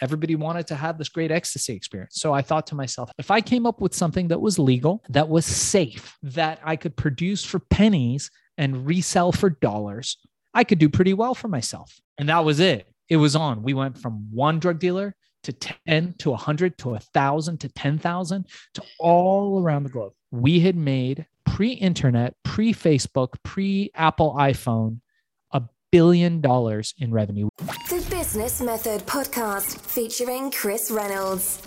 Everybody wanted to have this great ecstasy experience. So I thought to myself, if I came up with something that was legal, that was safe, that I could produce for pennies and resell for dollars, I could do pretty well for myself. And that was it. It was on. We went from one drug dealer to 10 to 100 to 1,000 to 10,000 to all around the globe. We had made pre internet, pre Facebook, pre Apple iPhone billion dollars in revenue. The Business Method Podcast featuring Chris Reynolds.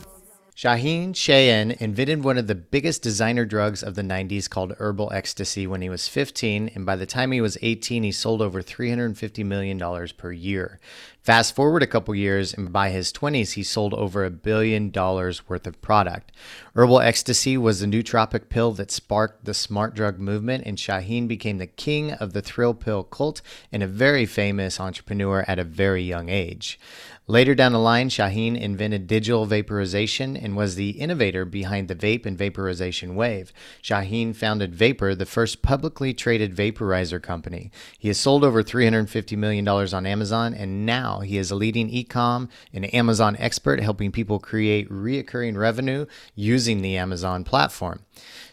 Shaahin Cheyene invented one of the biggest designer drugs of the 90s called herbal ecstasy when he was 15, and by the time he was 18, he sold over $350 million per year. Fast forward a couple years, and by his 20s, he sold over a billion dollars worth of product. Herbal ecstasy was the nootropic pill that sparked the smart drug movement, and Shaahin became the king of the thrill pill cult and a very famous entrepreneur at a very young age. Later down the line, Shaahin invented digital vaporization and was the innovator behind the vape and vaporization wave. Shaahin founded Vapir, the first publicly traded vaporizer company. He has sold over $350 million on Amazon, and now he is a leading e-com and Amazon expert helping people create reoccurring revenue using the Amazon platform.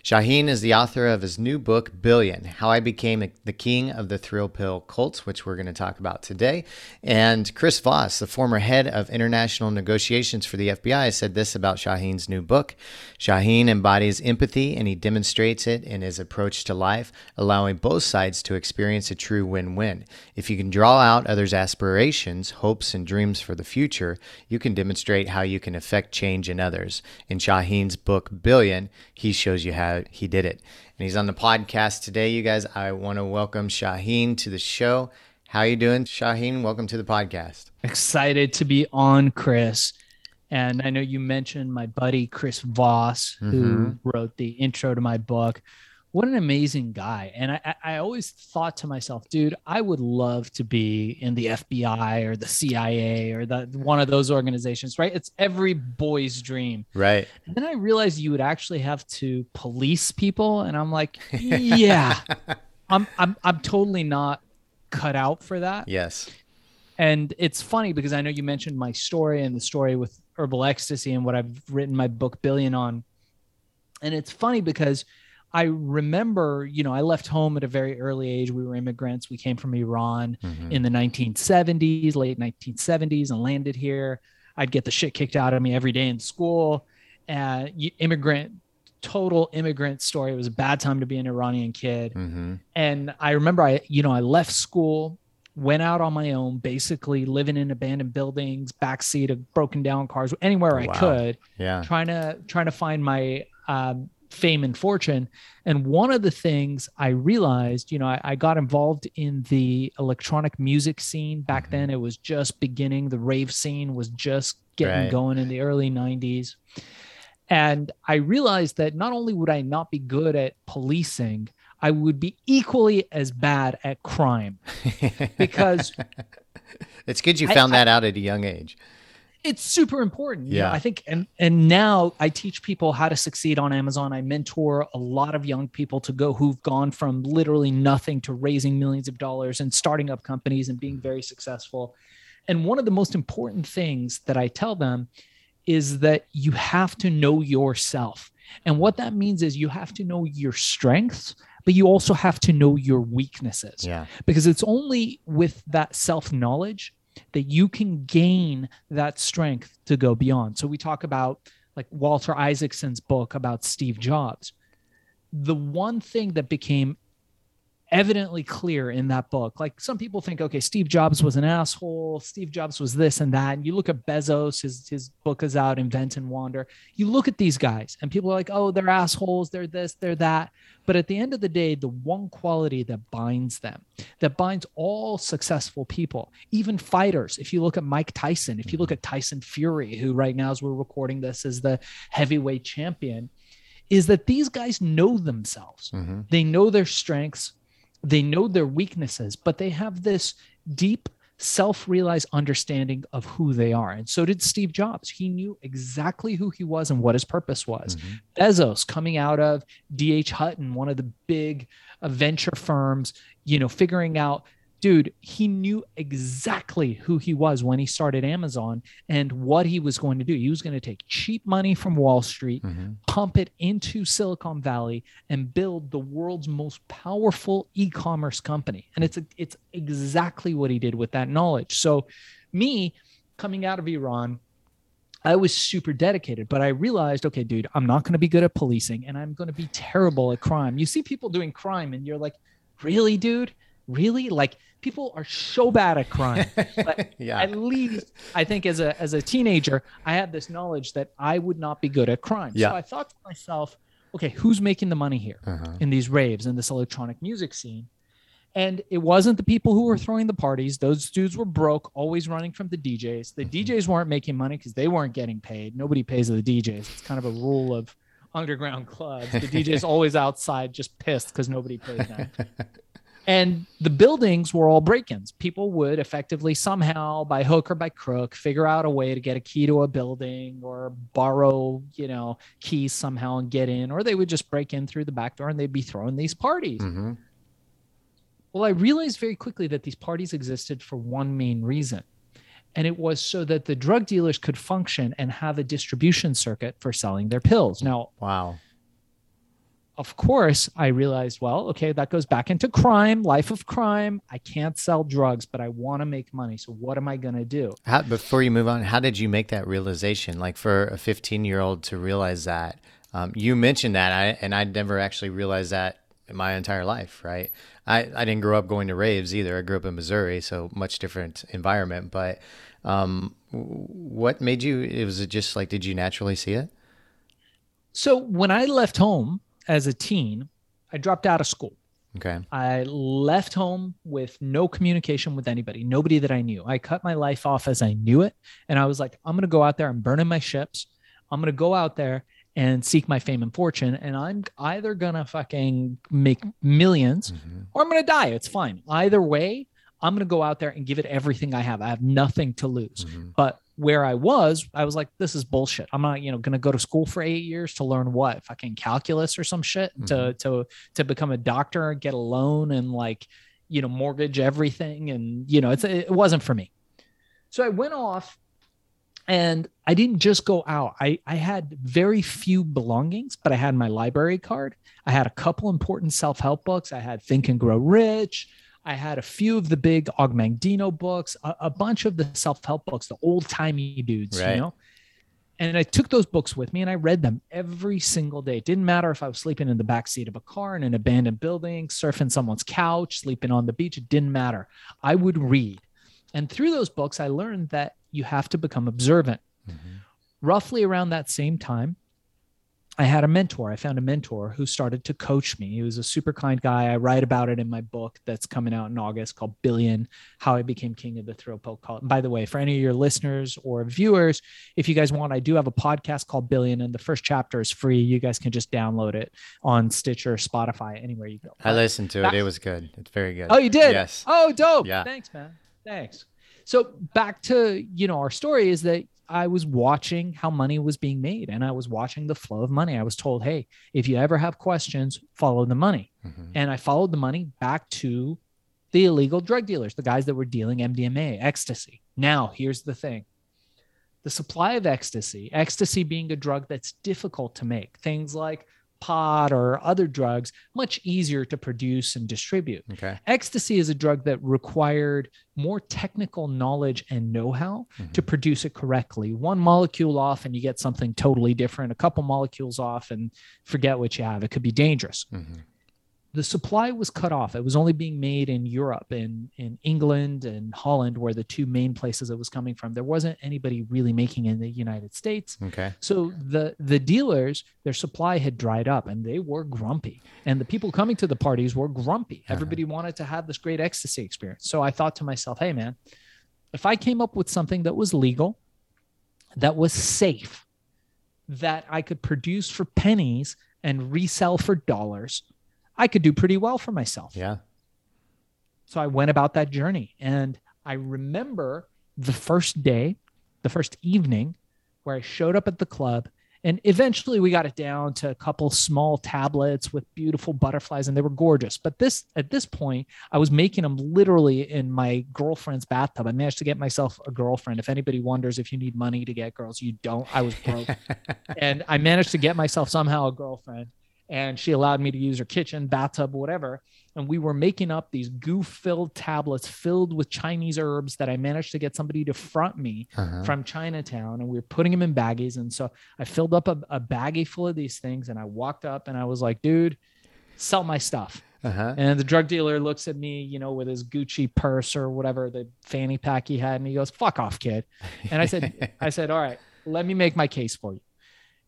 Shaahin is the author of his new book, Billion How I Became the King of the Thrill Pill Cults, which we're going to talk about today. And Chris Voss, the former head of international negotiations for the FBI, said this about Shaahin's new book Shaahin embodies empathy and he demonstrates it in his approach to life, allowing both sides to experience a true win win. If you can draw out others' aspirations, hopes, and dreams for the future, you can demonstrate how you can affect change in others. In Shaahin's book, Billion, he shows you how he did it. And he's on the podcast today, you guys. I want to welcome Shaahin to the show. How you doing, Shaahin? Welcome to the podcast. Excited to be on, Chris. And I know you mentioned my buddy Chris Voss, who mm-hmm. wrote the intro to my book what an amazing guy. And I, I always thought to myself, dude, I would love to be in the FBI or the CIA or the one of those organizations, right? It's every boy's dream. Right. And then I realized you would actually have to police people. And I'm like, yeah, I'm I'm I'm totally not cut out for that. Yes. And it's funny because I know you mentioned my story and the story with herbal ecstasy and what I've written my book Billion on. And it's funny because I remember, you know, I left home at a very early age. We were immigrants. We came from Iran mm-hmm. in the 1970s, late 1970s, and landed here. I'd get the shit kicked out of me every day in school. Uh, immigrant, total immigrant story. It was a bad time to be an Iranian kid. Mm-hmm. And I remember, I, you know, I left school, went out on my own, basically living in abandoned buildings, backseat of broken down cars, anywhere I could. Yeah. Trying to trying to find my um, fame and fortune. And one of the things I realized, you know, I, I got involved in the electronic music scene back mm-hmm. then. It was just beginning. The rave scene was just getting right. going in the early 90s. And I realized that not only would I not be good at policing, I would be equally as bad at crime because it's good you found I, that I, out at a young age it's super important. Yeah. know, I think and and now I teach people how to succeed on Amazon. I mentor a lot of young people to go who've gone from literally nothing to raising millions of dollars and starting up companies and being very successful. And one of the most important things that I tell them is that you have to know yourself. And what that means is you have to know your strengths, but you also have to know your weaknesses. Yeah. Because it's only with that self-knowledge that you can gain that strength to go beyond. So we talk about like Walter Isaacson's book about Steve Jobs. The one thing that became evidently clear in that book. Like some people think, okay, Steve Jobs was an asshole. Steve Jobs was this and that. And you look at Bezos, his his book is out, Invent and Wander. You look at these guys, and people are like, oh, they're assholes. They're this, they're that. But at the end of the day, the one quality that binds them, that binds all successful people, even fighters. If you look at Mike Tyson, if you look at Tyson Fury, who right now, as we're recording this, is the heavyweight champion. Is that these guys know themselves. Mm-hmm. They know their strengths, they know their weaknesses, but they have this deep self-realized understanding of who they are. And so did Steve Jobs. He knew exactly who he was and what his purpose was. Mm-hmm. Bezos coming out of DH Hutton, one of the big venture firms, you know, figuring out dude, he knew exactly who he was when he started Amazon and what he was going to do. He was going to take cheap money from Wall Street, Mhm. pump it into Silicon Valley, and build the world's most powerful e-commerce company. And it's it's exactly what he did with that knowledge. So, me coming out of Iran. I was super dedicated, but I realized, okay, dude, I'm not going to be good at policing and I'm going to be terrible at crime. You see people doing crime and you're like, really, dude? Really? Like people are so bad at crime. But yeah. at least I think as a as a teenager, I had this knowledge that I would not be good at crime. Yeah. So I thought to myself, okay, who's making the money here Uh-huh. in these raves in this electronic music scene? And it wasn't the people who were throwing the parties. Those dudes were broke, always running from the DJs. The DJs weren't making money because they weren't getting paid. Nobody pays the DJs. It's kind of a rule of underground clubs. The DJs always outside just pissed because nobody pays them. And the buildings were all break-ins. People would effectively somehow, by hook or by crook, figure out a way to get a key to a building or borrow, you know, keys somehow and get in, or they would just break in through the back door and they'd be throwing these parties. Mhm. Well, I realized very quickly that these parties existed for one main reason. And it was so that the drug dealers could function and have a distribution circuit for selling their pills. Now, Wow. Of course, I realized, well, okay, that goes back into crime, life of crime. I can't sell drugs, but I want to make money. So what am I going to do? How, before you move on, how did you make that realization? Like for a 15 year old to realize that, um, you mentioned that, I, and I never actually realized that in my entire life, right? I, I didn't grow up going to raves either. I grew up in Missouri, so much different environment. But um, what made you? It was it just like, did you naturally see it? So when I left home as a teen, I dropped out of school. Okay. I left home with no communication with anybody, nobody that I knew. I cut my life off as I knew it. And I was like, I'm going to go out there and burn in my ships. I'm going to go out there and seek my fame and fortune. And I'm either going to fucking make 1000000s Mhm. or I'm going to die. It's fine. Either way, I'm going to go out there and give it everything I have. I have nothing to lose. Mhm. But where I was, I was like, this is bullshit. I'm not, you know, going to go to school for eight years to learn what fucking calculus or some shit to, to, to become a doctor, get a loan and like, you know, mortgage everything. And, you know, it's, it wasn't for me. So I went off and I didn't just go out. I, I had very few belongings, but I had my library card. I had a couple important self help books. I had Think and Grow Rich. I had a few of the big Og Mandino books, a, a bunch of the self help books, the old timey dudes, Right. you know? And I took those books with me and I read them every single day. It didn't matter if I was sleeping in the back seat of a car in an abandoned building, surfing someone's couch, sleeping on the beach. It didn't matter. I would read. And through those books, I learned that you have to become observant. Mhm. Roughly around that same time, I had a mentor. I found a mentor who started to coach me. He was a super kind guy. I write about it in my book that's coming out in August called Billion How I Became King of the Thrill Pill Cult. And by the way, for any of your listeners or viewers, if you guys want, I do have a podcast called Billion, and the first chapter is free. You guys can just download it on Stitcher, Spotify, anywhere you go. I listened to it. It was good. It's very good. Oh, you did? Yes. Oh, dope. Yeah. Thanks, man. Thanks. So back to, you know, our story is that I was watching how money was being made and I was watching the flow of money. I was told, hey, if you ever have questions, follow the money. Mhm. And I followed the money back to the illegal drug dealers, the guys that were dealing MDMA, ecstasy. Now, here's the thing the supply of ecstasy, ecstasy being a drug that's difficult to make, things like pot or other drugs, much easier to produce and distribute. Okay. Ecstasy is a drug that required more technical knowledge and know how Mhm. to produce it correctly. One molecule off, and you get something totally different. A couple molecules off, and forget what you have. It could be dangerous. Mhm. The supply was cut off. It was only being made in Europe, in, in England and Holland, were the two main places it was coming from. There wasn't anybody really making in the United States. Okay. So the the dealers, their supply had dried up and they were grumpy. And the people coming to the parties were grumpy. Uh-huh. Everybody wanted to have this great ecstasy experience. So I thought to myself, hey man, if I came up with something that was legal, that was safe, that I could produce for pennies and resell for dollars, I could do pretty well for myself. Yeah. So I went about that journey. And I remember the first day, the first evening where I showed up at the club And eventually we got it down to a couple small tablets with beautiful butterflies and they were gorgeous. But this at this point, I was making them literally in my girlfriend's bathtub. I managed to get myself a girlfriend. If anybody wonders if you need money to get girls, you don't. I was broke. and I managed to get myself somehow a girlfriend and she allowed me to use her kitchen, bathtub, whatever. And we were making up these goof filled tablets filled with Chinese herbs that I managed to get somebody to front me Uh-huh. from Chinatown. And we were putting them in baggies. And so I filled up a, a baggie full of these things and I walked up and I was like, dude, sell my stuff. Uh-huh. And the drug dealer looks at me, you know, with his Gucci purse or whatever the fanny pack he had, and he goes, "Fuck off, kid." And I said, "I said, all right, let me make my case for you.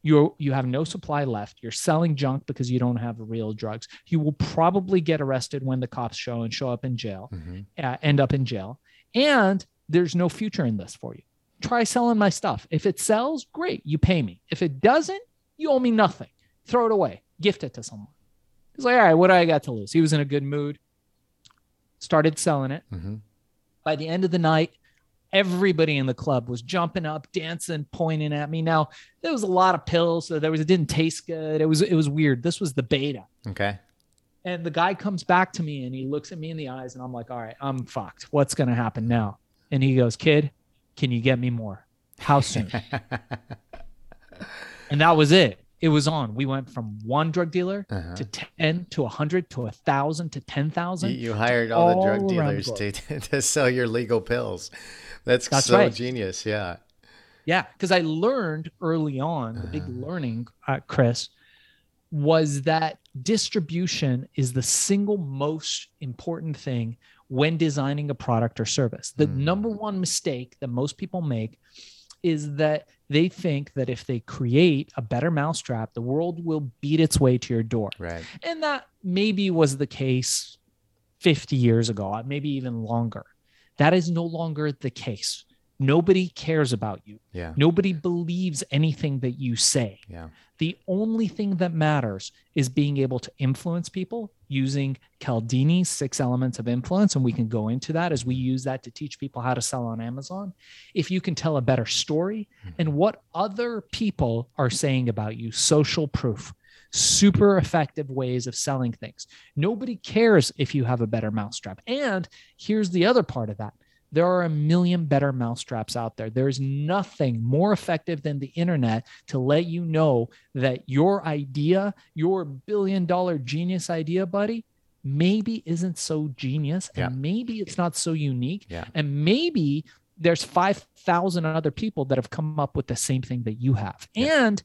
You you have no supply left. You're selling junk because you don't have real drugs. You will probably get arrested when the cops show and show up in jail, Mhm. uh, end up in jail, and there's no future in this for you. Try selling my stuff. If it sells, great, you pay me. If it doesn't, you owe me nothing. Throw it away. Gift it to someone." He's like, all right, what do I got to lose? He was in a good mood. Started selling it. Mhm. By the end of the night, everybody in the club was jumping up, dancing, pointing at me. Now there was a lot of pills, so there was it didn't taste good. It was it was weird. This was the beta. Okay. And the guy comes back to me and he looks at me in the eyes, and I'm like, all right, I'm fucked. What's gonna happen now? And he goes, Kid, can you get me more? How soon? and that was it. It was on. We went from one drug dealer Uh-huh. to 10 to 100 to 1,000 to 10,000. you hired all, the drug dealers to, to sell your legal pills. That's, That's so right. genius. Yeah. Yeah, because I learned early on, the big Uh-huh. learning, uh, Chris, was that distribution is the single most important thing when designing a product or service. The Mm. number one mistake that most people make is that they think that if they create a better mousetrap, the world will beat its way to your door. Right. And that maybe was the case 50 years ago, maybe even longer. That is no longer the case. Nobody cares about you. Yeah. Nobody believes anything that you say. Yeah. The only thing that matters is being able to influence people using Cialdini's six elements of influence. And we can go into that as we use that to teach people how to sell on Amazon. If you can tell a better story hmm. and what other people are saying about you, social proof, super effective ways of selling things. Nobody cares if you have a better mousetrap. And here's the other part of that there are a million better mousetraps out there. There's nothing more effective than the internet to let you know that your idea, your billion dollar genius idea, buddy, maybe isn't so genius Yeah. and maybe it's not so unique. Yeah. And maybe there's 5,000 other people that have come up with the same thing that you have. Yeah. And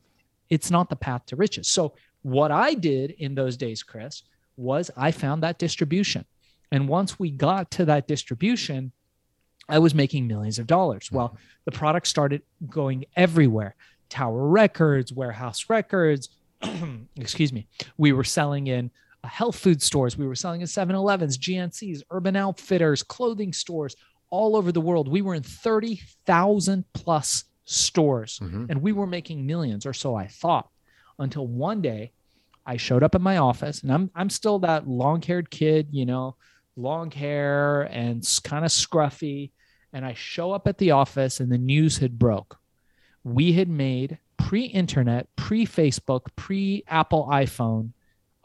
it's not the path to riches. So, what I did in those days, Chris, was I found that distribution. And once we got to that distribution, I was making millions of dollars. Well, the product started going everywhere Tower Records, Warehouse Records. excuse me. We were selling in uh, health food stores. We were selling in 7 Elevens, GNCs, Urban Outfitters, clothing stores all over the world. We were in 30,000 plus stores Mhm. and we were making millions, or so I thought, until one day I showed up at my office and I'm, I'm still that long haired kid, you know, long hair and kind of scruffy. And I show up at the office and the news had broke. We had made pre-internet, pre-Facebook, pre-Apple iPhone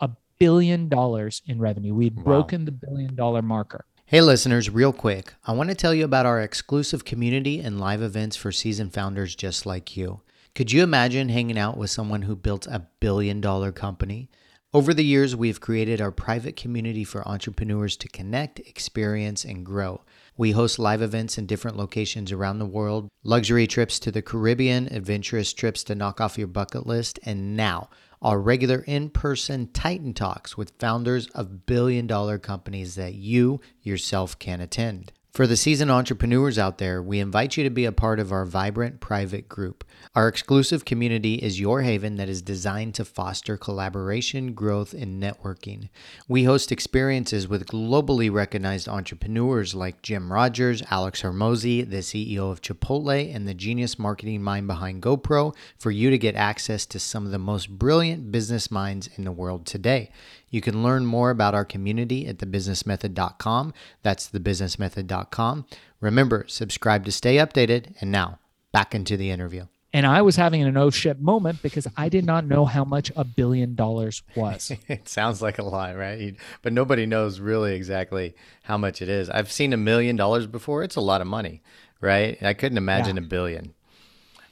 a billion dollars in revenue. We'd Wow. broken the billion dollar marker. Hey, listeners, real quick, I want to tell you about our exclusive community and live events for seasoned founders just like you. Could you imagine hanging out with someone who built a billion dollar company? Over the years, we've created our private community for entrepreneurs to connect, experience, and grow. We host live events in different locations around the world, luxury trips to the Caribbean, adventurous trips to knock off your bucket list, and now our regular in person Titan Talks with founders of billion dollar companies that you yourself can attend. For the seasoned entrepreneurs out there, we invite you to be a part of our vibrant private group. Our exclusive community is your haven that is designed to foster collaboration, growth, and networking. We host experiences with globally recognized entrepreneurs like Jim Rogers, Alex Hormozi, the CEO of Chipotle, and the genius marketing mind behind GoPro for you to get access to some of the most brilliant business minds in the world today. You can learn more about our community at thebusinessmethod.com. That's thebusinessmethod.com. Remember, subscribe to stay updated. And now, back into the interview. And I was having an oh shit moment because I did not know how much a billion dollars was. it sounds like a lot, right? But nobody knows really exactly how much it is. I've seen a million dollars before. It's a lot of money, right? I couldn't imagine a billion.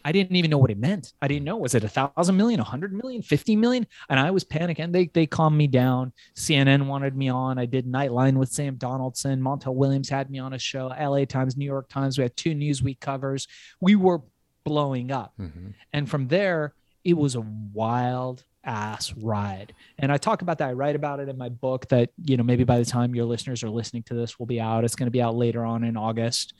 I didn't even know what it meant. I didn't know. Was it a thousand million, a hundred million, fifty million? And I was panicking. They they calmed me down. CNN wanted me on. I did Nightline with Sam Donaldson. Montel Williams had me on a show. LA Times, New York Times. We had two Newsweek covers. We were blowing up. Mhm. And from there, it was a wild ass ride. And I talk about that. I write about it in my book that, you know, maybe by the time your listeners are listening to this will be out. It's going to be out later on in August.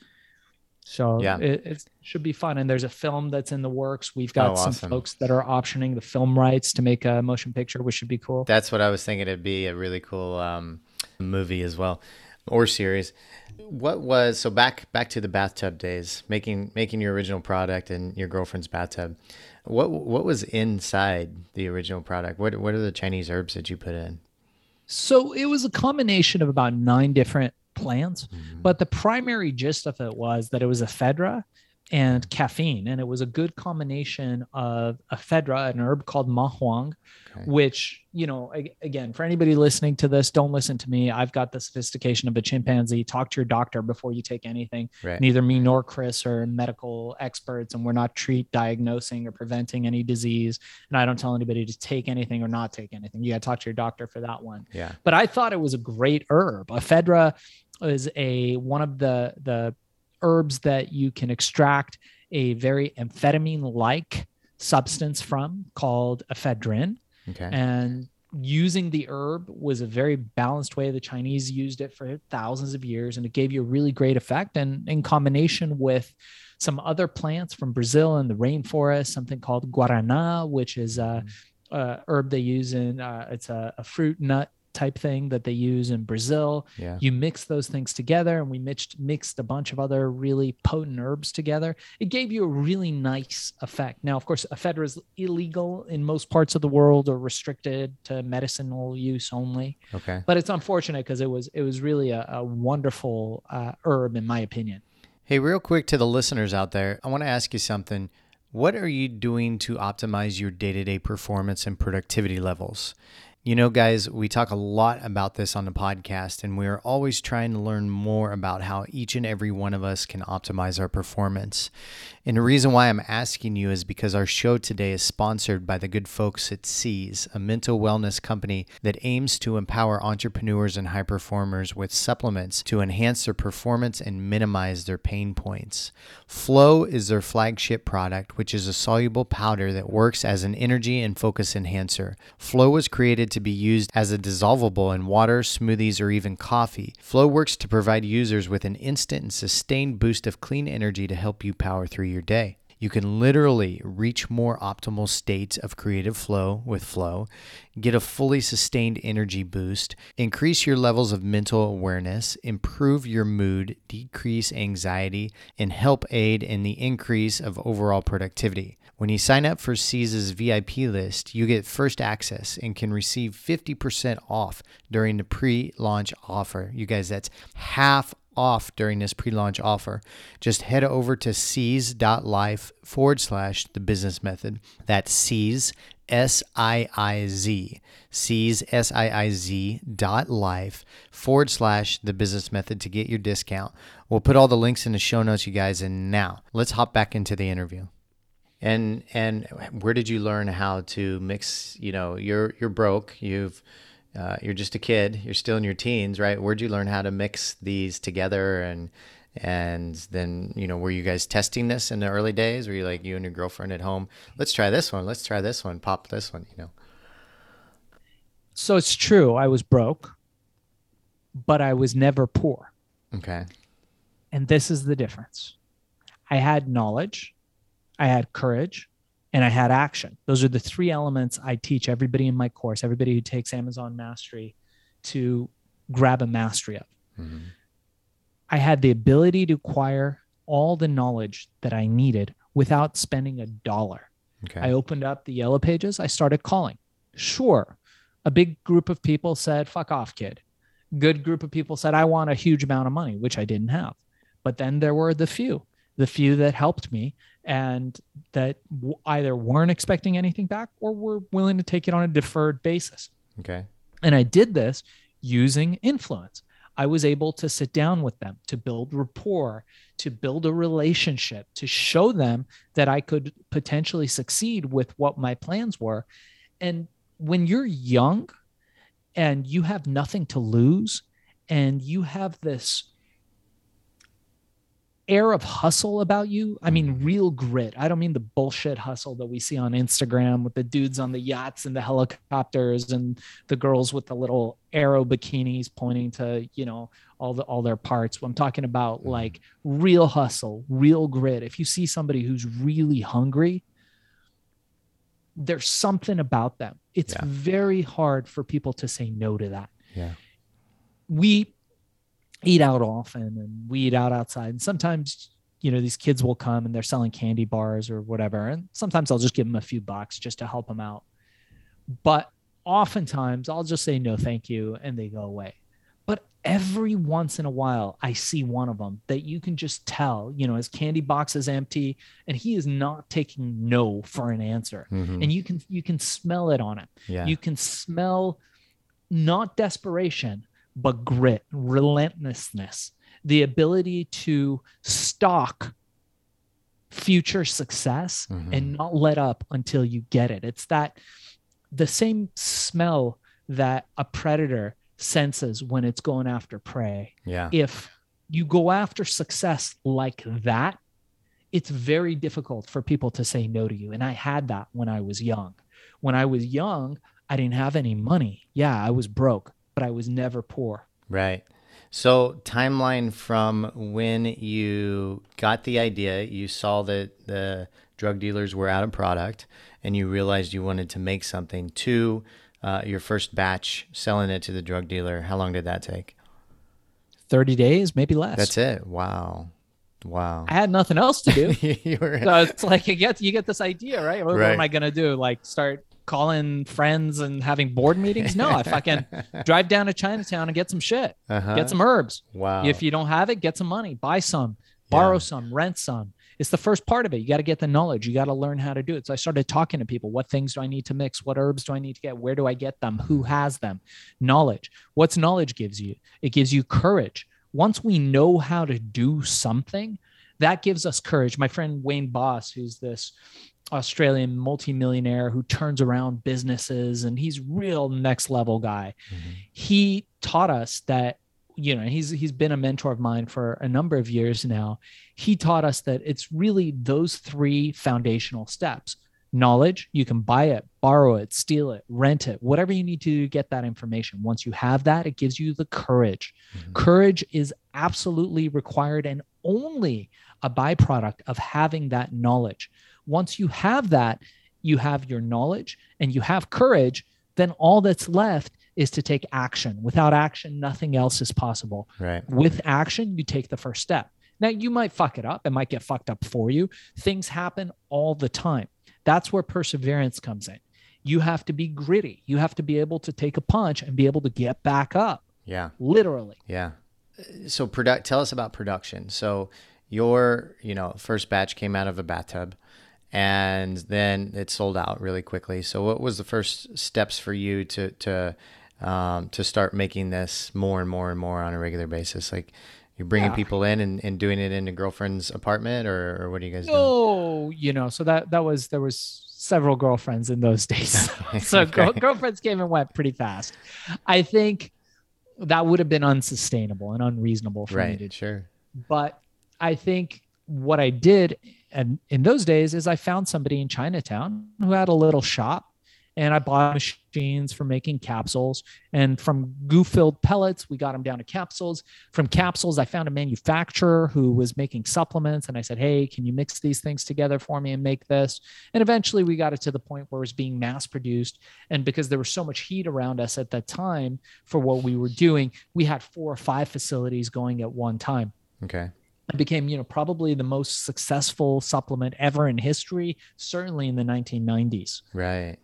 So Yeah. it, it should be fun. And there's a film that's in the works. We've got Oh, some awesome. folks that are optioning the film rights to make a motion picture, which should be cool. That's what I was thinking. It'd be a really cool um, movie as well, or series. What was so back back to the bathtub days, making making your original product in your girlfriend's bathtub. What what was inside the original product? What what are the Chinese herbs that you put in? So it was a combination of about nine different plants, mm-hmm. but the primary gist of it was that it was ephedra and caffeine, and it was a good combination of ephedra, an herb called mahuang, Okay. which you know, again, for anybody listening to this, don't listen to me. I've got the sophistication of a chimpanzee. Talk to your doctor before you take anything. Right. Neither me nor Chris are medical experts, and we're not treat, diagnosing, or preventing any disease. And I don't tell anybody to take anything or not take anything. You got to talk to your doctor for that one Yeah. but I thought it was a great herb. Ephedra is a one of the the herbs that you can extract a very amphetamine-like substance from called ephedrine, Okay. and using the herb was a very balanced way. The Chinese used it for thousands of years, and it gave you a really great effect. And in combination with some other plants from Brazil and the rainforest, something called guarana, which is a, a herb they use in uh, it's a, a fruit nut type thing that they use in Brazil. yeah. You mix those things together, and we mixed mixed a bunch of other really potent herbs together. It gave you a really nice effect. Now, of course, ephedra is illegal in most parts of the world or restricted to medicinal use only. Okay. But it's unfortunate because it was it was really a, a wonderful uh, herb, in my opinion. Hey, real quick to the listeners out there, I want to ask you something. What are you doing to optimize your day to day performance and productivity levels? You know, guys, we talk a lot about this on the podcast, and we are always trying to learn more about how each and every one of us can optimize our performance. And the reason why I'm asking you is because our show today is sponsored by the good folks at Siiz, a mental wellness company that aims to empower entrepreneurs and high performers with supplements to enhance their performance and minimize their pain points. Flow is their flagship product, which is a soluble powder that works as an energy and focus enhancer. Flow was created to be used as a dissolvable in water, smoothies, or even coffee. Flow works to provide users with an instant and sustained boost of clean energy to help you power through your day. You can literally reach more optimal states of creative flow with flow, get a fully sustained energy boost, increase your levels of mental awareness, improve your mood, decrease anxiety, and help aid in the increase of overall productivity. When you sign up for Siiz's VIP list, you get first access and can receive 50% off during the pre launch offer. You guys, that's half off during this pre-launch offer. Just head over to siiz.life forward slash the business method. That's siiz, S-I-I-Z, siiz, S-I-I-Z dot life forward slash the business method to get your discount. We'll put all the links in the show notes, you guys. And now let's hop back into the interview. And and where did you learn how to mix? You know, you're you're broke. You've uh, you're just a kid. You're still in your teens, right? Where'd you learn how to mix these together? And and then you know, were you guys testing this in the early days? Were you like you and your girlfriend at home? Let's try this one. Let's try this one. Pop this one. You know. So it's true, I was broke, but I was never poor. Okay. And this is the difference. I had knowledge, I had courage, and I had action. Those are the three elements I teach everybody in my course, everybody who takes Amazon Mastery to grab a mastery of. Mhm. I had the ability to acquire all the knowledge that I needed without spending a dollar. Okay. I opened up the yellow pages. I started calling. Sure. A big group of people said, fuck off, kid. Good group of people said, I want a huge amount of money, which I didn't have. But then there were the few the few that helped me and that w- either weren't expecting anything back or were willing to take it on a deferred basis. Okay. And I did this using influence. I was able to sit down with them to build rapport, to build a relationship, to show them that I could potentially succeed with what my plans were. And when you're young and you have nothing to lose and you have this air of hustle about you. I mean, real grit. I don't mean the bullshit hustle that we see on Instagram with the dudes on the yachts and the helicopters and the girls with the little arrow bikinis pointing to, you know, all the all their parts. I'm talking about mm-hmm. like real hustle, real grit. If you see somebody who's really hungry, there's something about them. It's Yeah. very hard for people to say no to that Yeah. we eat out often and we eat out outside. And sometimes you know these kids will come and they're selling candy bars or whatever. And sometimes i'll just give them a few bucks just to help them out. But oftentimes i'll just say no thank you and they go away. But every once in a while i see one of them that you can just tell you know his candy box is empty and he is not taking no for an answer. Mhm. and you can you can smell it on him. Yeah. you can smell not desperation but grit relentlessness the ability to stalk future success Mhm. and not let up until you get it it's that the same smell that a predator senses when it's going after prey yeah. if you go after success like that, it's very difficult for people to say no to you. And I had that when I was young. When I was young, I didn't have any money. Yeah, I was broke, but I was never poor. Right. So, timeline from when you got the idea, you saw that the drug dealers were out of product, and you realized you wanted to make something, to uh, your first batch selling it to the drug dealer. How long did that take? 30 days, maybe less. That's it. Wow. Wow. I had nothing else to do. were, so it's like you get you get this idea, right? What, what am I gonna do? Like start calling friends and having board meetings? No, I fucking drive down to Chinatown and get some shit. uh-huh. Get some herbs. Wow. If you don't have it, get some money, buy some, borrow Yeah. some, rent some. It's the first part of it. You got to get the knowledge. You got to learn how to do it. So I started talking to people. What things do I need to mix? What herbs do I need to get? Where do I get them? Who has them? Knowledge. What's knowledge gives you? It gives you courage. Once we know how to do something, that gives us courage. My friend Wayne Boss, who's this Australian multimillionaire who turns around businesses and he's real next level guy. Mhm. He taught us that you know he's he's been a mentor of mine for a number of years now. He taught us that it's really those three foundational steps. Knowledge, you can buy it, borrow it, steal it, rent it, whatever you need to get that information. Once you have that, it gives you the courage. Mhm. Courage is absolutely required and only a byproduct of having that knowledge. Once you have that, you have your knowledge and you have courage, then all that's left is to take action. Without action, nothing else is possible. Right. With action, you take the first step. Now, you might fuck it up, it might get fucked up for you. Things happen all the time. That's where perseverance comes in. You have to be gritty. You have to be able to take a punch and be able to get back up, Yeah. literally. Yeah. So product tell us about production. So your, you know, first batch came out of a bathtub and then it sold out really quickly. So what was the first steps for you to to um, to start making this more and more and more on a regular basis? Like you're bringing Yeah. people in and, and doing it in a girlfriend's apartment or, or what are you guys? Oh, you know, so that that was there was several girlfriends in those days. so girl, girlfriends came and went pretty fast. I think that would have been unsustainable and unreasonable for me to Right, sure. but I think what I did and in those days is I found somebody in Chinatown who had a little shop and I bought machines for making capsules. And from goo filled pellets we got them down to capsules. From capsules I found a manufacturer who was making supplements and I said hey can you mix these things together for me and make this? And eventually we got it to the point where it was being mass produced and because there was so much heat around us at that time for what we were doing we had four or five facilities going at one time. Okay. It became you know probably the most successful supplement ever in history certainly in the 1990s Right.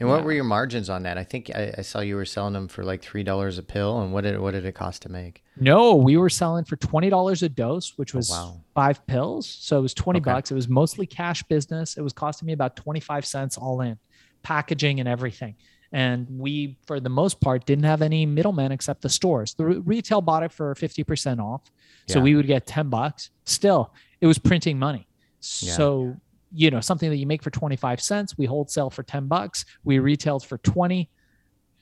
And what Yeah. were your margins on that? I think I, I saw you were selling them for like three dollars a pill. And what did what did it cost to make? No, we were selling for twenty dollars a dose, which oh, was Oh, wow. five pills. So it was twenty Okay. bucks. It was mostly cash business. It was costing me about twenty five cents all in, packaging and everything. And we, for the most part, didn't have any middlemen except the stores. The re- retail bought it for fifty percent off, so we would get ten bucks. Still, it was printing money. Yeah. So you know something that you make for twenty five cents, we wholesale for ten bucks. We retailed for twenty,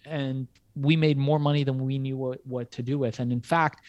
and we made more money than we knew what, what to do with. And in fact,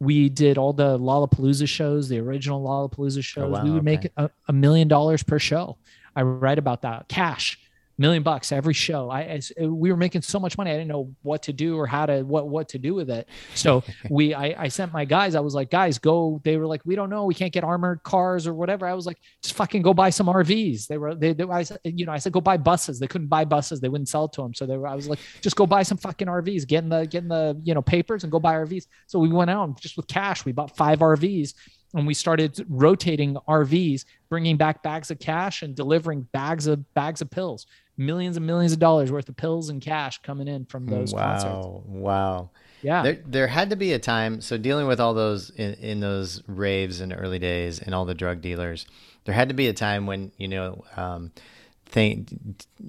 we did all the Lollapalooza shows, the original Lollapalooza oh, shows. wow, we would make a, a million dollars per show. I write about that cash, million bucks every show. I, as we were making so much money, I didn't know what to do or how to what what to do with it. So we, I, I sent my guys. I was like, guys, go. They were like, we don't know. We can't get armored cars or whatever. I was like, just fucking go buy some RVs. They were they, they I said, you know, I said go buy buses. They couldn't buy buses. They wouldn't sell to them. So they were. I was like, just go buy some fucking RVs. Get in the get in the you know papers and go buy RVs. So we went out and just with cash. We bought five RVs and we started rotating RVs, bringing back bags of cash and delivering bags of bags of pills, millions and millions of dollars worth of pills and cash coming in from those concerts. wow, wow. Yeah, There, there had to be a time. So dealing with all those in, in those raves in the early days and all the drug dealers, there had to be a time when you know. Um, think,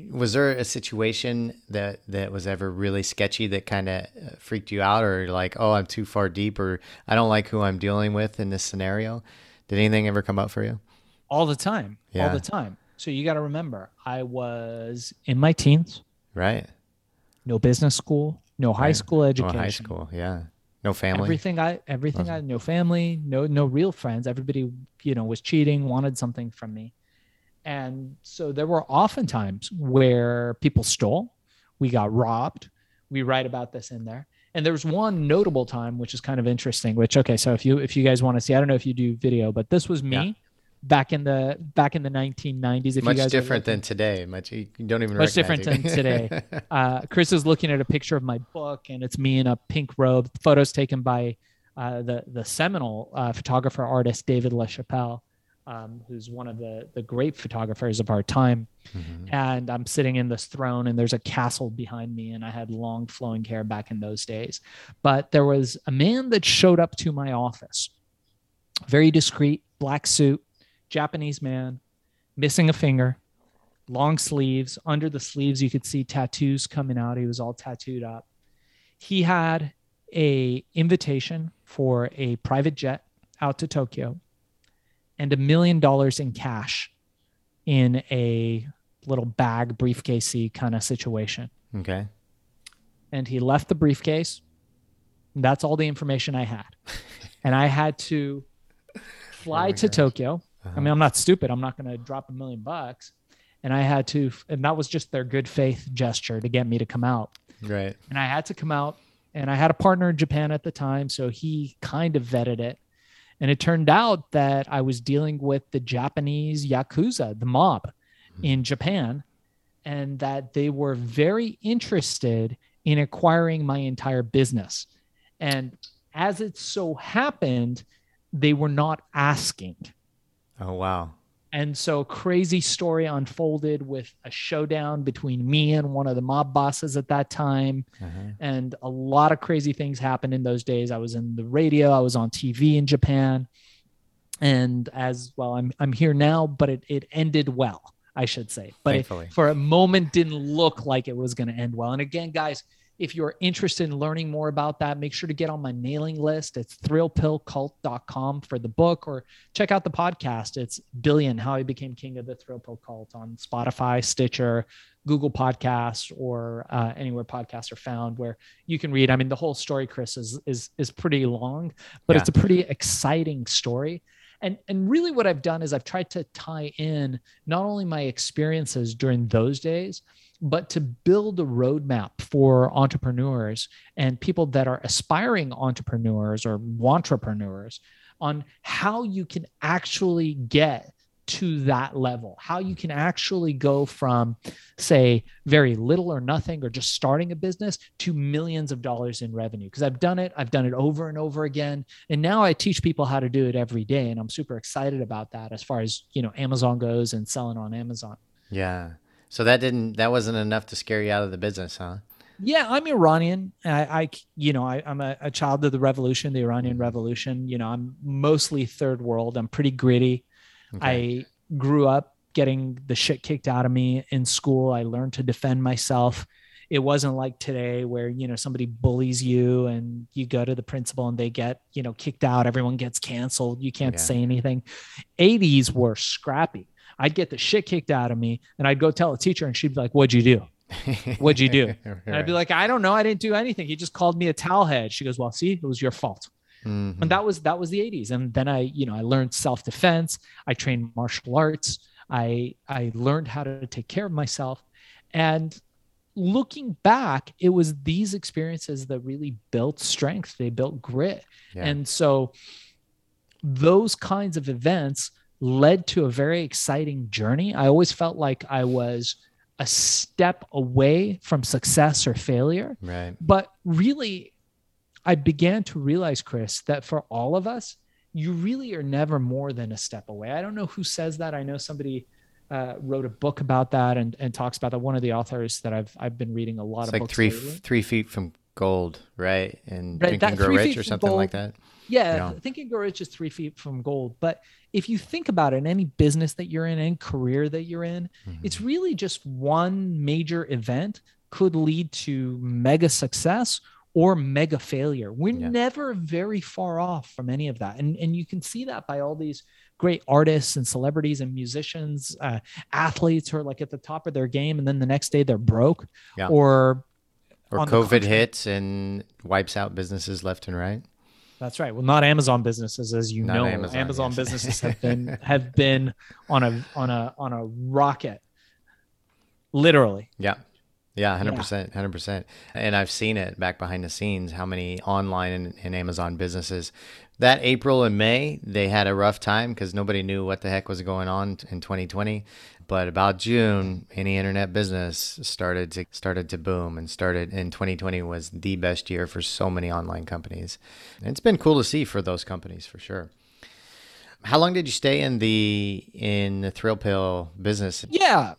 was there a situation that that was ever really sketchy that kind of uh, freaked you out, or like, oh, I'm too far deep, or I don't like who I'm dealing with in this scenario? Did anything ever come up for you? all the time, Yeah. all the time. So you got to remember, I was in my teens, Right. no business school, no high Right. school education no high school. Yeah. No family. Everything I everything I no family, no no real friends. Everybody, you know, was cheating, wanted something from me. And so there were often times where people stole, we got robbed. We write about this in there. And there was one notable time which is kind of interesting, which okay, so if you if you guys want to see, I don't know if you do video, but this was me Yeah. back in the back in the 1990s if much you guys are different than today. Much you don't even much different it. than today. Uh, Chris is looking at a picture of my book, and it's me in a pink robe. Photos taken by uh, the the seminal uh, photographer artist David LaChapelle, um, who's one of the the great photographers of our time. Mhm. And I'm sitting in this throne, and there's a castle behind me, and I had long flowing hair back in those days. But there was a man that showed up to my office, very discreet, black suit, Japanese man, missing a finger long sleeves. Under the sleeves, you could see tattoos coming out. He was all tattooed up. He had a invitation for a private jet out to Tokyo and a million dollars in cash in a little bag briefcasey kind of situation. Okay. And he left the briefcase. That's all the information I had. and I had to fly my to gosh. Tokyo. Uh-huh. I mean, I'm not stupid. I'm not going to drop a million bucks. And I had to, and that was just their good faith gesture to get me to come out. Right. And I had to come out. And I had a partner in Japan at the time. So he kind of vetted it. And it turned out that I was dealing with the Japanese Yakuza, the mob hmm. in Japan, and that they were very interested in acquiring my entire business. And as it so happened, they were not asking. Oh wow. And so crazy story unfolded with a showdown between me and one of the mob bosses at that time. Uh-huh. And a lot of crazy things happened in those days. I was in the radio, I was on TV in Japan. And as well, I'm I'm here now, but it, it ended well, I should say. But it, for a moment didn't look like it was going to end well. And again, guys, if you're interested in learning more about that, make sure to get on my mailing list. It's thrillpillcult.com for the book or check out the podcast. It's Billion How I Became King of the Thrill Pill Cult on Spotify, Stitcher, Google Podcasts, or uh, anywhere podcasts are found where you can read. I mean, the whole story, Chris, is is is pretty long, but Yeah. it's a pretty exciting story. And and really what I've done is I've tried to tie in not only my experiences during those days, but to build a roadmap for entrepreneurs and people that are aspiring entrepreneurs or entrepreneurs on how you can actually get to that level, how you can actually go from, say, very little or nothing or just starting a business to millions of dollars in revenue. Because I've done it, I've done it over and over again. And now I teach people how to do it every day. And I'm super excited about that as far as, you know, Amazon goes and selling on Amazon. Yeah. So that didn't that wasn't enough to scare you out of the business, huh? Yeah, I'm Iranian. I, I you know, I, am a, a, child of the revolution, the Iranian Mm-hmm. Revolution. You know, I'm mostly third world. I'm pretty gritty. Okay. I grew up getting the shit kicked out of me in school. I learned to defend myself. It wasn't like today where, you know, somebody bullies you and you go to the principal and they get, you know, kicked out. Everyone gets canceled. You can't Yeah. say anything. 80s were scrappy. I'd get the shit kicked out of me and I'd go tell a teacher and she'd be like, What'd you do? What'd you do? And I'd be like, I don't know. I didn't do anything. He just called me a towel head. She goes, Well, see, it was your fault. Mhm. And that was that was the 80s. And then I, you know, I learned self-defense. I trained martial arts. I I learned how to take care of myself. And looking back, it was these experiences that really built strength. They built grit. Yeah. And so those kinds of events led to a very exciting journey. I always felt like I was a step away from success or failure. right. But really, I began to realize, Chris, that for all of us, you really are never more than a step away. I don't know who says that. I know somebody uh, wrote a book about that and, and talks about that. One of the authors that I've I've been reading a lot It's of like three lately. three feet from gold, right? And Right, Think and Grow Rich or something like that. Yeah, Yeah. Think and Grow Rich is three feet from gold. But if you think about it, in any business that you're in, any career that you're in, it's Mm-hmm. really just one major event could lead to mega success or mega failure. We're Yeah. never very far off from any of that. And, and you can see that by all these great artists and celebrities and musicians, uh, athletes who are like at the top of their game. And then the next day they're broke Yeah. or Or COVID hits and wipes out businesses left and right. That's right. Well, not Amazon businesses, as you Not know. Amazon, Amazon, yes. businesses have been have been on a on a on a rocket, literally. Yeah. Yeah, hundred percent, hundred percent. And I've seen it back behind the scenes. How many online and, and Amazon businesses that April and May they had a rough time because nobody knew what the heck was going on in 2020. But about June, any internet business started to started to boom and started. And 2020 was the best year for so many online companies. And it's been cool to see for those companies for sure. How long did you stay in the in the thrill pill business? Yeah,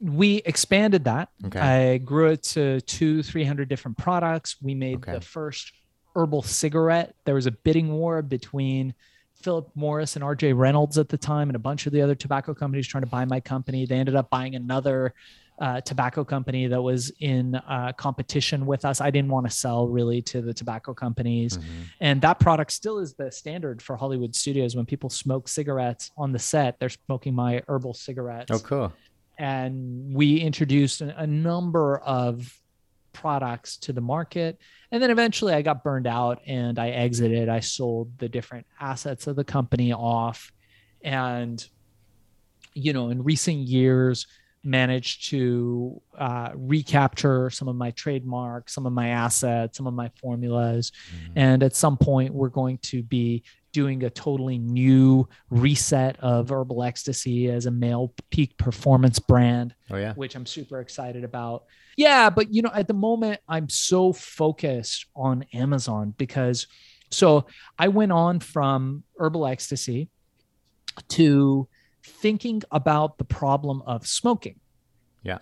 we expanded that. Okay. I grew it to two, three hundred different products. We made Okay. the first herbal cigarette. There was a bidding war between Philip Morris and RJ Reynolds at the time, and a bunch of the other tobacco companies trying to buy my company. They ended up buying another uh, tobacco company that was in uh, competition with us. I didn't want to sell really to the tobacco companies. Mhm. And that product still is the standard for Hollywood studios. When people smoke cigarettes on the set, they're smoking my herbal cigarettes Oh, cool. and we introduced a number of products to the market. And then eventually i got burned out and i exited. I sold the different assets of the company off and you know in recent years managed to uh, recapture some of my trademarks some of my assets some of my formulas. And at some point we're going to be doing a totally new reset of herbal ecstasy as a male peak performance brand Oh yeah. which i'm super excited about yeah but you know at the moment i'm so focused on amazon because so i went on from herbal ecstasy to thinking about the problem of smoking Yeah.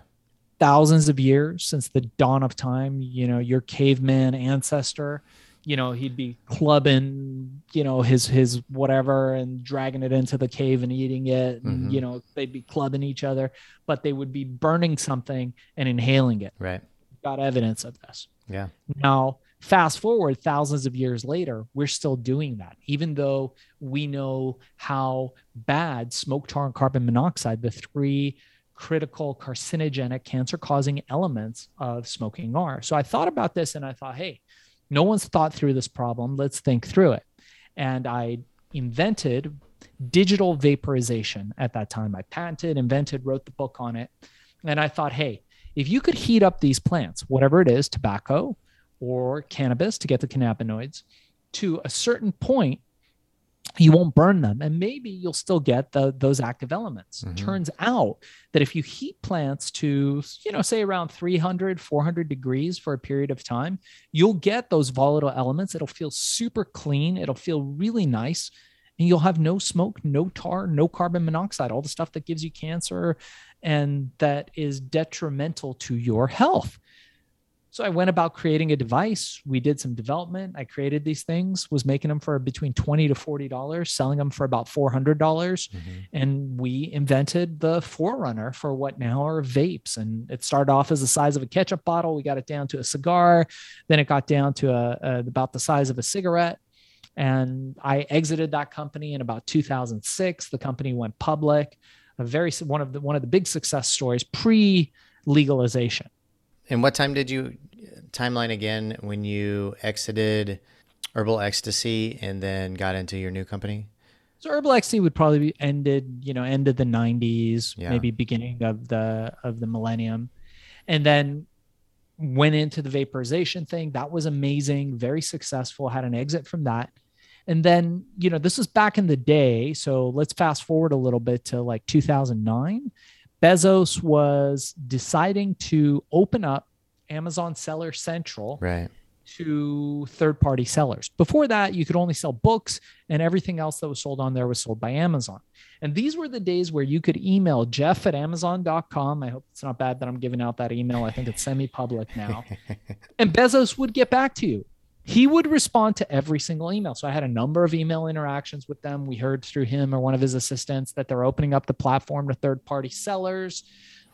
thousands of years since the dawn of time you know your caveman ancestor you know he'd be clubbing you know his his whatever and dragging it into the cave and eating it and Mhm. you know they'd be clubbing each other but they would be burning something and inhaling it Right. got evidence of this Yeah. now, fast forward thousands of years later, we're still doing that, even though we know how bad smoke, tar, and carbon monoxide, the three critical carcinogenic cancer causing elements of smoking are. So I thought about this and I thought, hey, no one's thought through this problem. Let's think through it. And I invented digital vaporization at that time. I patented, invented, wrote the book on it. And I thought, hey, if you could heat up these plants, whatever it is, tobacco or cannabis to get the cannabinoids, to a certain point, you won't burn them and maybe you'll still get the, those active elements. Mhm. Turns out that if you heat plants to, you know, say around 300, 400 degrees for a period of time, you'll get those volatile elements. It'll feel super clean. It'll feel really nice. And you'll have no smoke, no tar, no carbon monoxide, all the stuff that gives you cancer and that is detrimental to your health. So I went about creating a device. We did some development. I created these things, was making them for between 20 to $40, selling them for about 400. dollars mm-hmm. And we invented the forerunner for what now are vapes. And it started off as the size of a ketchup bottle. We got it down to a cigar. Then it got down to a, a about the size of a cigarette. And I exited that company in about 2006. The company went public. A very one of the one of the big success stories pre legalization. And what time did you timeline again when you exited Herbal Ecstasy and then got into your new company? So Herbal Ecstasy would probably be ended, you know, ended the 90s, yeah. maybe beginning of the of the millennium. And then went into the vaporization thing. That was amazing, very successful, had an exit from that. And then, you know, this was back in the day. So let's fast forward a little bit to like 2009. Bezos was deciding to open up Amazon Seller Central right. to third party sellers. Before that, you could only sell books, and everything else that was sold on there was sold by Amazon. And these were the days where you could email jeff at amazon.com. I hope it's not bad that I'm giving out that email. I think it's semi public now. and Bezos would get back to you he would respond to every single email. So I had a number of email interactions with them. We heard through him or one of his assistants that they're opening up the platform to third party sellers.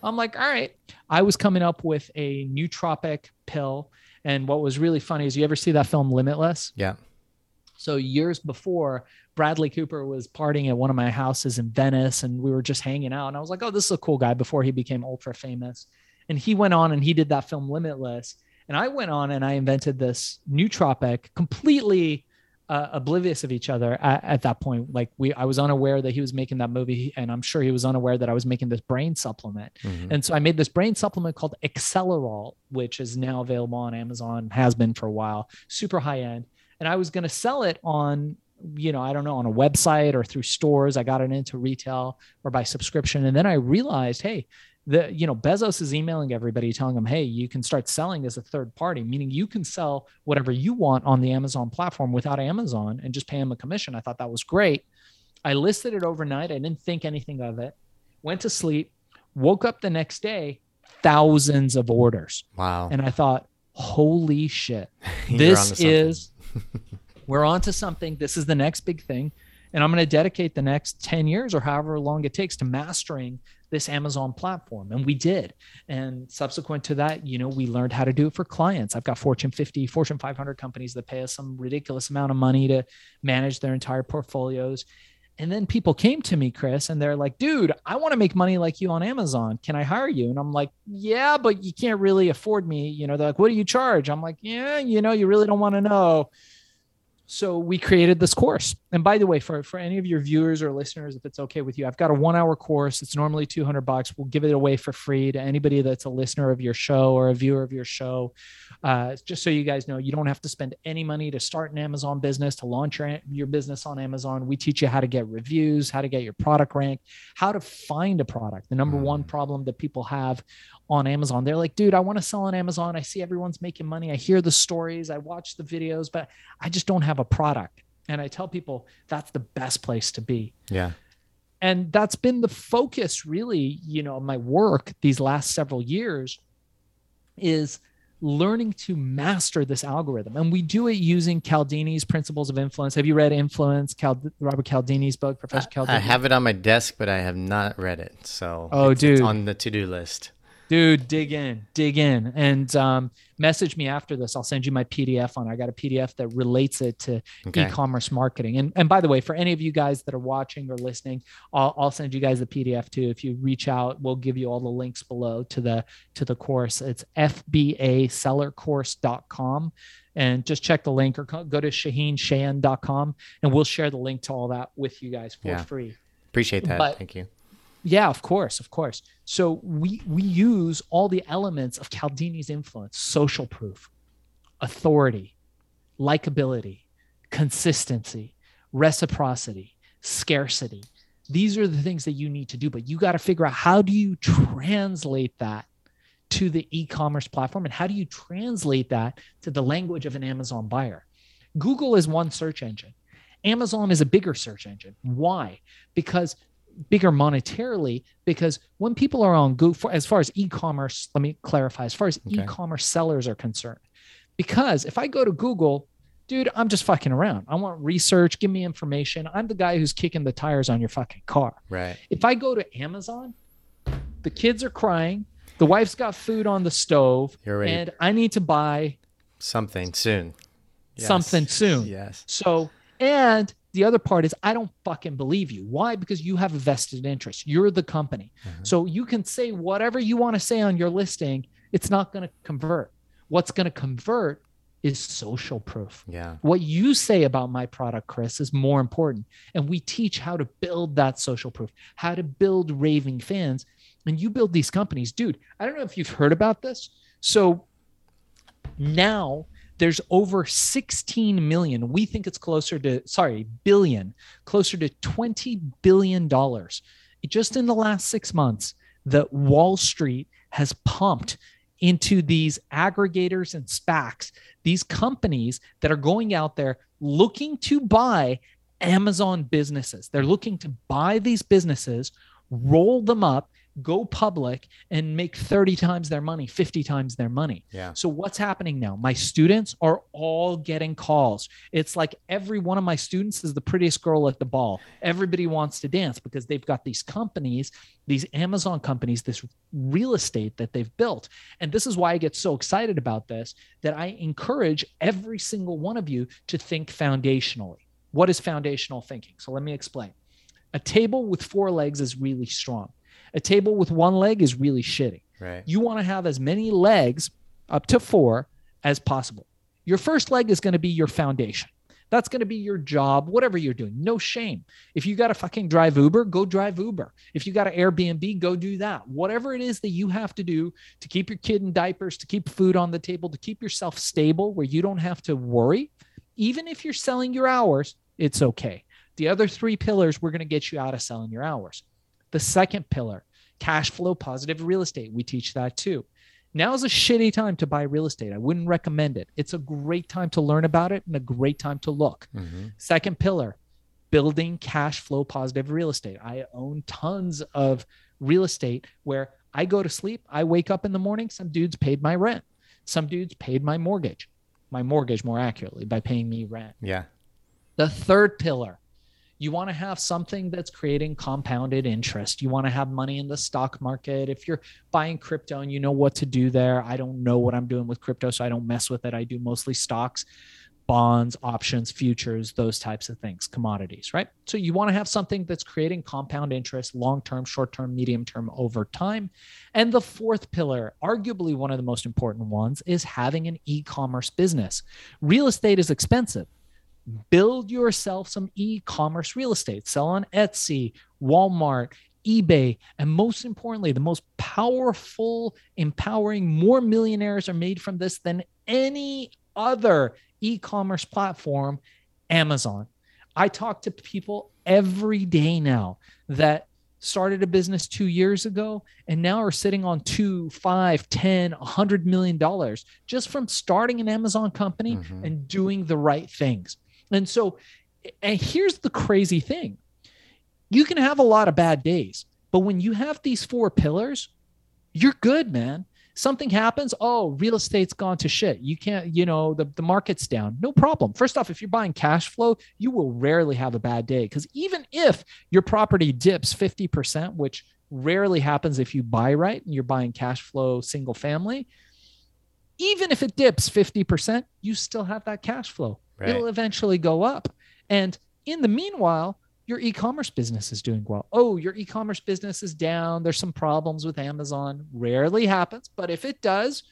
I'm like, all right. I was coming up with a nootropic pill. And what was really funny is you ever see that film Limitless? Yeah. So years before, Bradley Cooper was partying at one of my houses in Venice and we were just hanging out. And I was like, oh, this is a cool guy before he became ultra famous. And he went on and he did that film Limitless. And I went on and I invented this nootropic, completely uh, oblivious of each other at, at, that point. Like we, I was unaware that he was making that movie, and I'm sure he was unaware that I was making this brain supplement. Mm-hmm. And so I made this brain supplement called Accelerol, which is now available on Amazon, has been for a while, super high end. And I was going to sell it on you know, I don't know, on a website or through stores. I got it into retail or by subscription. And then I realized, hey, the you know bezos is emailing everybody telling them hey you can start selling as a third party meaning you can sell whatever you want on the amazon platform without amazon and just pay them a commission. I thought that was great. I listed it overnight. I didn't think anything of it. Went to sleep woke up the next day thousands of orders. Wow. And i thought holy shit. This is we're on to something. This is the next big thing. And i'm going to dedicate the next 10 years or however long it takes to mastering this Amazon platform. And we did. And subsequent to that, you know, we learned how to do it for clients. I've got Fortune 50, Fortune 500 companies that pay us some ridiculous amount of money to manage their entire portfolios. And then people came to me, Chris, and they're like, dude, I want to make money like you on Amazon. Can I hire you? And I'm like, yeah, but you can't really afford me. You know, they're like, what do you charge? I'm like, yeah, you know, you really don't want to know so we created this course. And by the way for, for any of your viewers or listeners if it's okay with you i've got a one hour course. It's normally 200 bucks. We'll give it away for free to anybody that's a listener of your show or a viewer of your show. Uh, just so you guys know you don't have to spend any money to start an amazon business to launch your, your business on amazon. We teach you how to get reviews how to get your product ranked how to find a product the number one mm. problem that people have on Amazon. They're like, dude, I want to sell on Amazon. I see everyone's making money. I hear the stories, I watch the videos, but I just don't have a product. And I tell people that's the best place to be. Yeah. And that's been the focus, really, you know, my work these last several years is learning to master this algorithm. And we do it using Cialdini's principles of influence. Have you read Influence, Cal- Robert Cialdini's book, Professor Cialdini? I have it on my desk, but I have not read it. So oh, it's, dude. It's on the to do list dude dig in dig in. And um, message me after this. I'll send you my pdf on i got a pdf that relates it to okay. e-commerce marketing. And, and by the way for any of you guys that are watching or listening I'll, I'll send you guys the pdf too. If you reach out we'll give you all the links below to the to the course. It's fbasellercourse.com and just check the link or go to shaahincheyene.com and we'll share the link to all that with you guys for yeah. free. Appreciate that. But, thank you yeah, of course, of course. So we we use all the elements of Cialdini's influence: social proof, authority, likability, consistency, reciprocity, scarcity. These are the things that you need to do, but you got to figure out how do you translate that to the e-commerce platform and how do you translate that to the language of an Amazon buyer? Google is one search engine. Amazon is a bigger search engine. Why? Because bigger monetarily because when people are on Google, for, as far as e-commerce, let me clarify, as far as Okay. e-commerce sellers are concerned, because if I go to Google, dude, I'm just fucking around. I want research, give me information. I'm the guy who's kicking the tires on your fucking car. Right. If I go to Amazon, the kids are crying, the wife's got food on the stove, and I need to buy Something soon. Yes. something soon. Yes. So, and the other part is I don't fucking believe you. Why? Because you have a vested interest. You're the company. Mhm. So you can say whatever you want to say on your listing, it's not going to convert. What's going to convert is social proof. Yeah. What you say about my product, Chris, is more important. And we teach how to build that social proof, how to build raving fans. And you build these companies. Dude, I don't know if you've heard about this. So now there's over 16 million. We think it's closer to, sorry, billion, closer to 20 billion dollars. Just in the last six months, that Wall Street has pumped into these aggregators and SPACs, these companies that are going out there looking to buy Amazon businesses. They're looking to buy these businesses, roll them up, go public, and make 30 times their money, 50 times their money. Yeah. So what's happening now? My students are all getting calls. It's like every one of my students is the prettiest girl at the ball. Everybody wants to dance because they've got these companies, these Amazon companies, this real estate that they've built. And this is why I get so excited about this that I encourage every single one of you to think foundationally. What is foundational thinking? So let me explain. A table with four legs is really strong. A table with one leg is really shitty Right. you want to have as many legs up to four as possible. Your first leg is going to be your foundation. That's going to be your job, whatever you're doing. No shame. If you got to fucking drive Uber, go drive Uber. If you got to Airbnb, go do that. Whatever it is that you have to do to keep your kid in diapers, to keep food on the table, to keep yourself stable where you don't have to worry, even if you're selling your hours, it's okay. The other three pillars, we're going to get you out of selling your hours. The second pillar, cash flow positive real estate. We teach that too. Now is a shitty time to buy real estate. I wouldn't recommend it. It's a great time to learn about it and a great time to look. Mhm. Second pillar, building cash flow positive real estate. I own tons of real estate where I go to sleep, I wake up in the morning, some dudes paid my rent. Some dudes paid my mortgage, my mortgage more accurately by paying me rent. Yeah. The third pillar, you want to have something that's creating compounded interest. You want to have money in the stock market. If you're buying crypto and you know what to do there, I don't know what I'm doing with crypto, so I don't mess with it. I do mostly stocks, bonds, options, futures, those types of things, commodities, right? So you want to have something that's creating compound interest long term, short term, medium term over time. And the fourth pillar, arguably one of the most important ones, is having an e commerce business. Real estate is expensive build yourself some e-commerce real estate sell on etsy walmart ebay and most importantly the most powerful empowering more millionaires are made from this than any other e-commerce platform amazon i talk to people every day now that started a business two years ago and now are sitting on two five ten a hundred million dollars just from starting an amazon company Mhm. and doing the right things and so, and here's the crazy thing you can have a lot of bad days, but when you have these four pillars, you're good, man. Something happens, oh, real estate's gone to shit. You can't, you know, the, the market's down. No problem. First off, if you're buying cash flow, you will rarely have a bad day because even if your property dips 50%, which rarely happens if you buy right and you're buying cash flow single family, even if it dips 50%, you still have that cash flow Right. it'll eventually go up. And in the meanwhile, your e-commerce business is doing well. Oh, your e-commerce business is down. There's some problems with Amazon. Rarely happens, but if it does,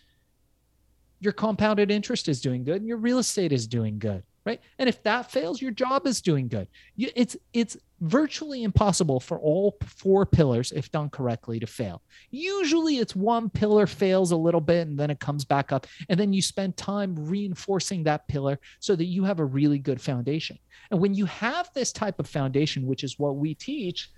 your compounded interest is doing good and your real estate is doing good, right? And if that fails, your job is doing good. You, it's it's virtually impossible for all four pillars, if done correctly, to fail. Usually, it's one pillar fails a little bit and then it comes back up, and then you spend time reinforcing that pillar so that you have a really good foundation. And when you have this type of foundation, which is what we teach,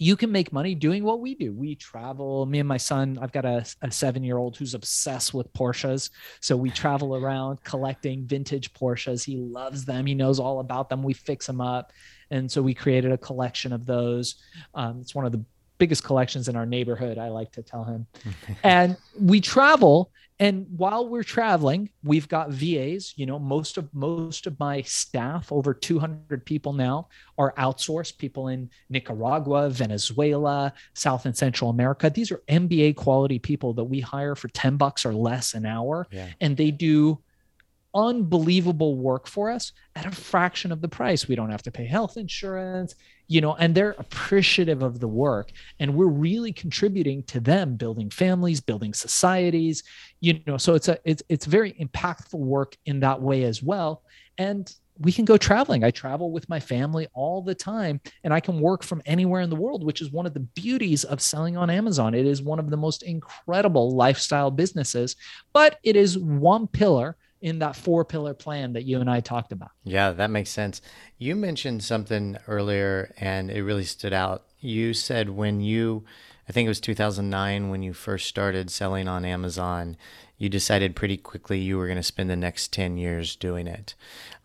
you can make money doing what we do. We travel. Me and my son, I've got a, a seven year old who's obsessed with Porsches. So we travel around collecting vintage Porsches. He loves them, he knows all about them. We fix them up. And so we created a collection of those. Um, it's one of the biggest collections in our neighborhood, I like to tell him. and we travel and while we're traveling we've got vas you know most of most of my staff over 200 people now are outsourced people in nicaragua venezuela south and central america these are mba quality people that we hire for 10 bucks or less an hour yeah. and they do unbelievable work for us at a fraction of the price we don't have to pay health insurance you know and they're appreciative of the work. And we're really contributing to them building families building societies you know so it's a it's it's very impactful work in that way as well. And we can go traveling. I travel with my family all the time and i can work from anywhere in the world which is one of the beauties of selling on amazon. It is one of the most incredible lifestyle businesses but it is one pillar in that four pillar plan that you and I talked about. Yeah, that makes sense. You mentioned something earlier and it really stood out. You said when you, I think it was 2009 when you first started selling on Amazon, you decided pretty quickly you were going to spend the next 10 years doing it.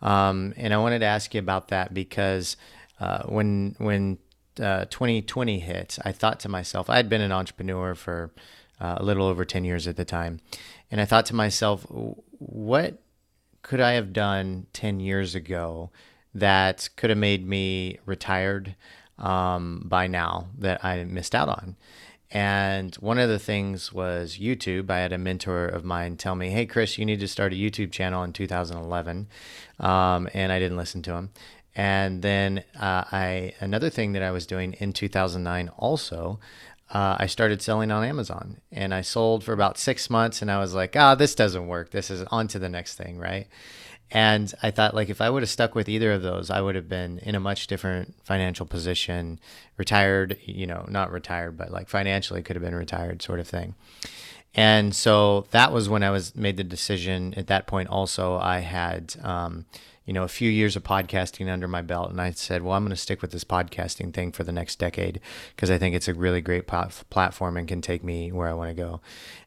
Um, and I wanted to ask you about that because uh, when, when uh, 2020 hit, I thought to myself, I had been an entrepreneur for uh, a little over 10 years at the time. And I thought to myself, what could I have done 10 years ago that could have made me retired um, by now that I missed out on? And one of the things was YouTube. I had a mentor of mine tell me, "Hey, Chris, you need to start a YouTube channel in 2011," um, and I didn't listen to him. And then uh, I another thing that I was doing in 2009 also uh, I started selling on Amazon and I sold for about six months and I was like, ah, oh, this doesn't work. This is on to the next thing, right? And I thought, like, if I would have stuck with either of those, I would have been in a much different financial position, retired, you know, not retired, but like financially could have been retired, sort of thing. And so that was when I was made the decision. At that point, also, I had, um, you know, a few years of podcasting under my belt, and I said, well, I'm going to stick with this podcasting thing for the next decade because I think it's a really great platform and can take me where I want to go.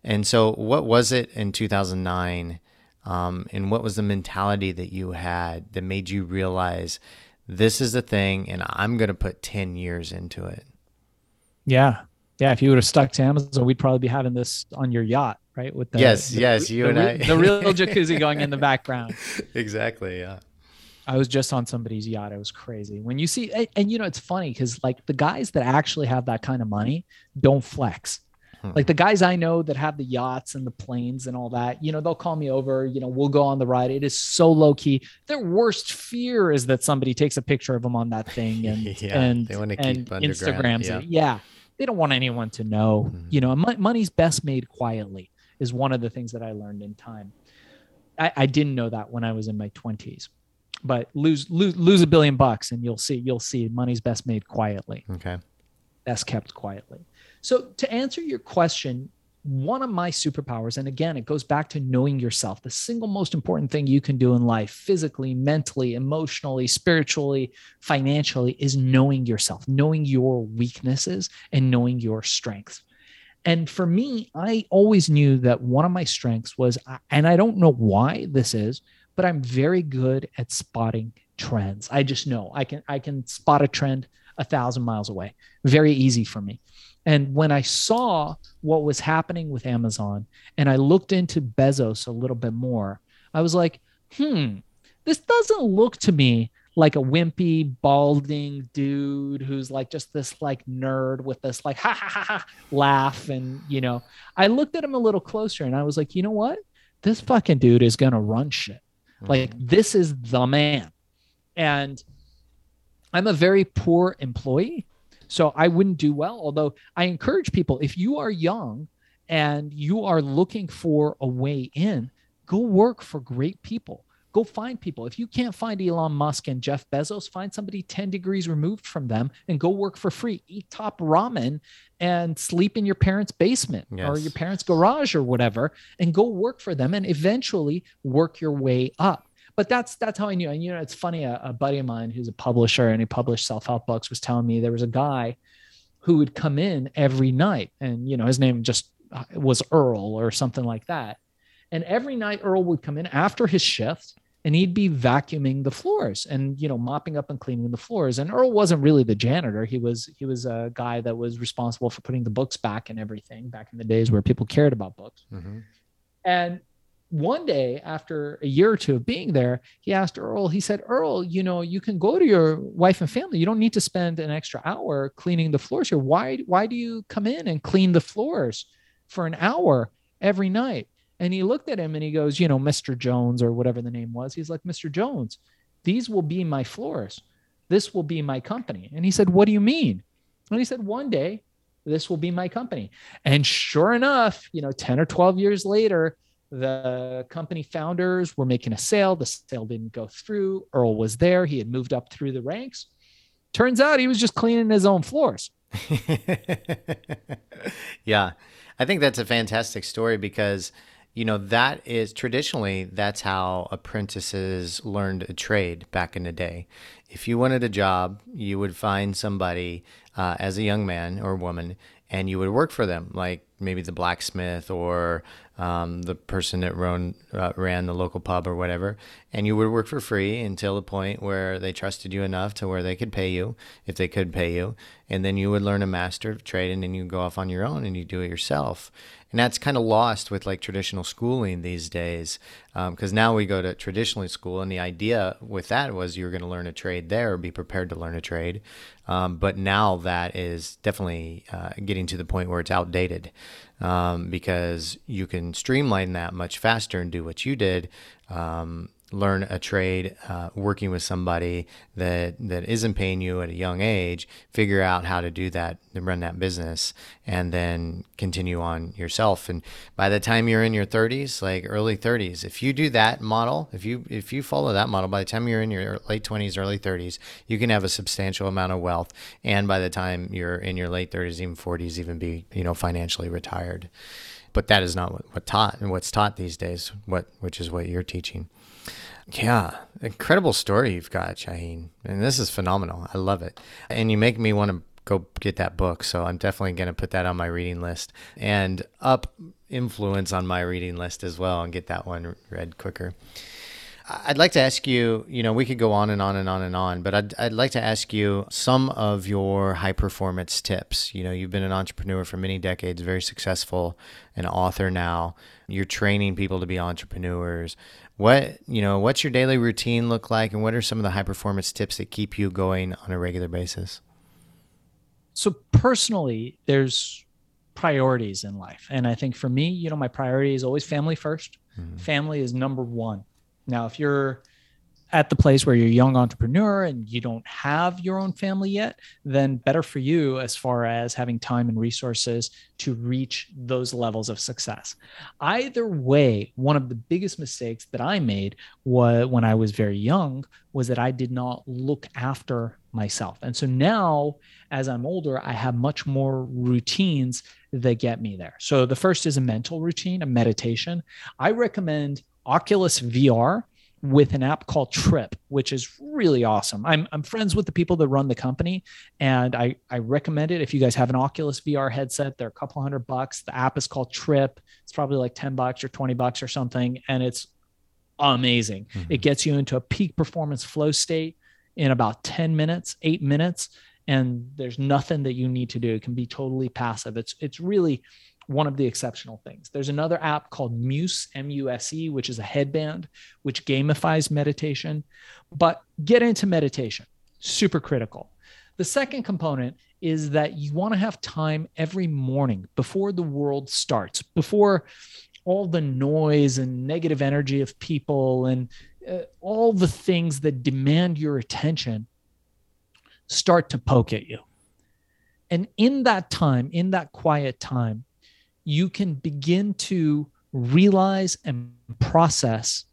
And so, what was it in 2009? Um, and what was the mentality that you had that made you realize this is the thing, and I'm going to put 10 years into it? Yeah, yeah. If you would have stuck to Amazon, we'd probably be having this on your yacht, right? With the, yes, the, yes, you the, and I, the real jacuzzi going in the background. Exactly. Yeah. I was just on somebody's yacht. It was crazy. When you see, and, and you know, it's funny because like the guys that actually have that kind of money don't flex. Hmm. Like the guys I know that have the yachts and the planes and all that, you know, they'll call me over, you know, we'll go on the ride. It is so low key. Their worst fear is that somebody takes a picture of them on that thing and, yeah, and, they want to and keep Instagrams yeah. it. Yeah. They don't want anyone to know, hmm you know, money's best made quietly is one of the things that I learned in time. I, I didn't know that when I was in my 20s but lose lose lose a billion bucks and you'll see you'll see money's best made quietly. Okay. Best kept quietly. So to answer your question one of my superpowers and again it goes back to knowing yourself the single most important thing you can do in life physically mentally emotionally spiritually financially is knowing yourself knowing your weaknesses and knowing your strengths. And for me i always knew that one of my strengths was and i don't know why this is but I'm very good at spotting trends. I just know I can I can spot a trend a thousand miles away. Very easy for me. And when I saw what was happening with Amazon and I looked into Bezos a little bit more, I was like, hmm, this doesn't look to me like a wimpy, balding dude who's like just this like nerd with this like ha ha ha ha laugh. And, you know, I looked at him a little closer and I was like, you know what? This fucking dude is going to run shit. Like mm-hmm. this is the man. And I'm a very poor employee. So I wouldn't do well. Although I encourage people, if you are young and you are looking for a way in, go work for great people. Go find people. If you can't find Elon Musk and Jeff Bezos, find somebody 10 degrees removed from them and go work for free. Eat top ramen and sleep in your parents' basement yes. or your parents' garage or whatever and go work for them and eventually work your way up. But that's that's how I knew. And you know, it's funny. A, a buddy of mine who's a publisher and he published self help books was telling me there was a guy who would come in every night. And, you know, his name just uh, was Earl or something like that. And every night Earl would come in after his shift and he'd be vacuuming the floors and you know mopping up and cleaning the floors. And earl wasn't really the janitor. He was he was a guy that was responsible for putting the books back and everything back in the days where people cared about books. Mm-hmm. and one day after a year or two of being there he asked earl he said earl you know you can go to your wife and family. You don't need to spend an extra hour cleaning the floors here. Why why do you come in and clean the floors for an hour every night and he looked at him and he goes, you know, Mr. Jones or whatever the name was. He's like, Mr. Jones, these will be my floors. This will be my company. And he said, What do you mean? And he said, One day, this will be my company. And sure enough, you know, 10 or 12 years later, the company founders were making a sale. The sale didn't go through. Earl was there. He had moved up through the ranks. Turns out he was just cleaning his own floors. yeah. I think that's a fantastic story because you know that is traditionally that's how apprentices learned a trade back in the day. If you wanted a job you would find somebody uh, as a young man or woman and you would work for them like maybe the blacksmith or um, the person that ran, uh, ran the local pub or whatever. And you would work for free until the point where they trusted you enough to where they could pay you if they could pay you. And then you would learn a master trade and then you go off on your own and you do it yourself. And that's kind of lost with like traditional schooling these days because um, now we go to traditional school and the idea with that was you're going to learn a trade there be prepared to learn a trade. Um, but now that is definitely uh, getting to the point where it's outdated um, because you can streamline that much faster and do what you did um, learn a trade uh, working with somebody that that isn't paying you at a young age figure out how to do that and run that business and then continue on yourself. And by the time you're in your 30s like early 30s if you do that model if you if you follow that model by the time you're in your late 20s early 30s you can have a substantial amount of wealth. And by the time you're in your late 30s even 40s even be you know financially retired. But that is not what, what taught and what's taught these days what which is what you're teaching yeah, incredible story you've got, Shaahin. And this is phenomenal. I love it. And you make me want to go get that book. So I'm definitely going to put that on my reading list and up influence on my reading list as well and get that one read quicker. I'd like to ask you, you know, we could go on and on and on and on, but I'd, I'd like to ask you some of your high performance tips. You know, you've been an entrepreneur for many decades, very successful, an author now. You're training people to be entrepreneurs what you know what's your daily routine look like and what are some of the high performance tips that keep you going on a regular basis? So personally there's priorities in life. And i think for me you know my priority is always family 1st mm-hmm. family is number one. Now if you're at the place where you're a young entrepreneur and you don't have your own family yet, then better for you as far as having time and resources to reach those levels of success. Either way, one of the biggest mistakes that I made was when I was very young was that I did not look after myself. And so now as I'm older, I have much more routines that get me there. So the first is a mental routine, a meditation. I recommend Oculus VR with an app called Trip, which is really awesome. I'm, I'm friends with the people that run the company, and I, I recommend it. If you guys have an Oculus VR headset, they're a couple hundred bucks. The app is called Trip. It's probably like 10 bucks or 20 bucks or something, and it's amazing. Mm-hmm. It gets you into a peak performance flow state in about 10 minutes, eight minutes, and there's nothing that you need to do. It can be totally passive. It's it's really one of the exceptional things. There's another app called Muse, M U S E, which is a headband which gamifies meditation. But get into meditation, super critical. The second component is that you want to have time every morning before the world starts, before all the noise and negative energy of people and uh, all the things that demand your attention start to poke at you. And in that time, in that quiet time, you can begin to realize and process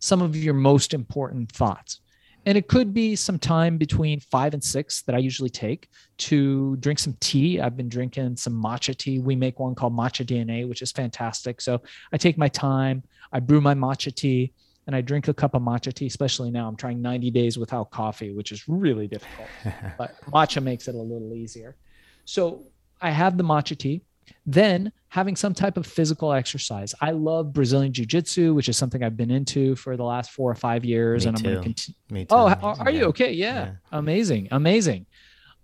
some of your most important thoughts. And it could be some time between five and six that I usually take to drink some tea. I've been drinking some matcha tea. We make one called Matcha DNA, which is fantastic. So I take my time, I brew my matcha tea, and I drink a cup of matcha tea, especially now. I'm trying 90 days without coffee, which is really difficult, but matcha makes it a little easier. So I have the matcha tea. Then having some type of physical exercise. I love Brazilian Jiu Jitsu, which is something I've been into for the last four or five years. Me and I'm going to continue. Me too. Oh, are, are you Yeah. okay? Yeah. Amazing. Amazing.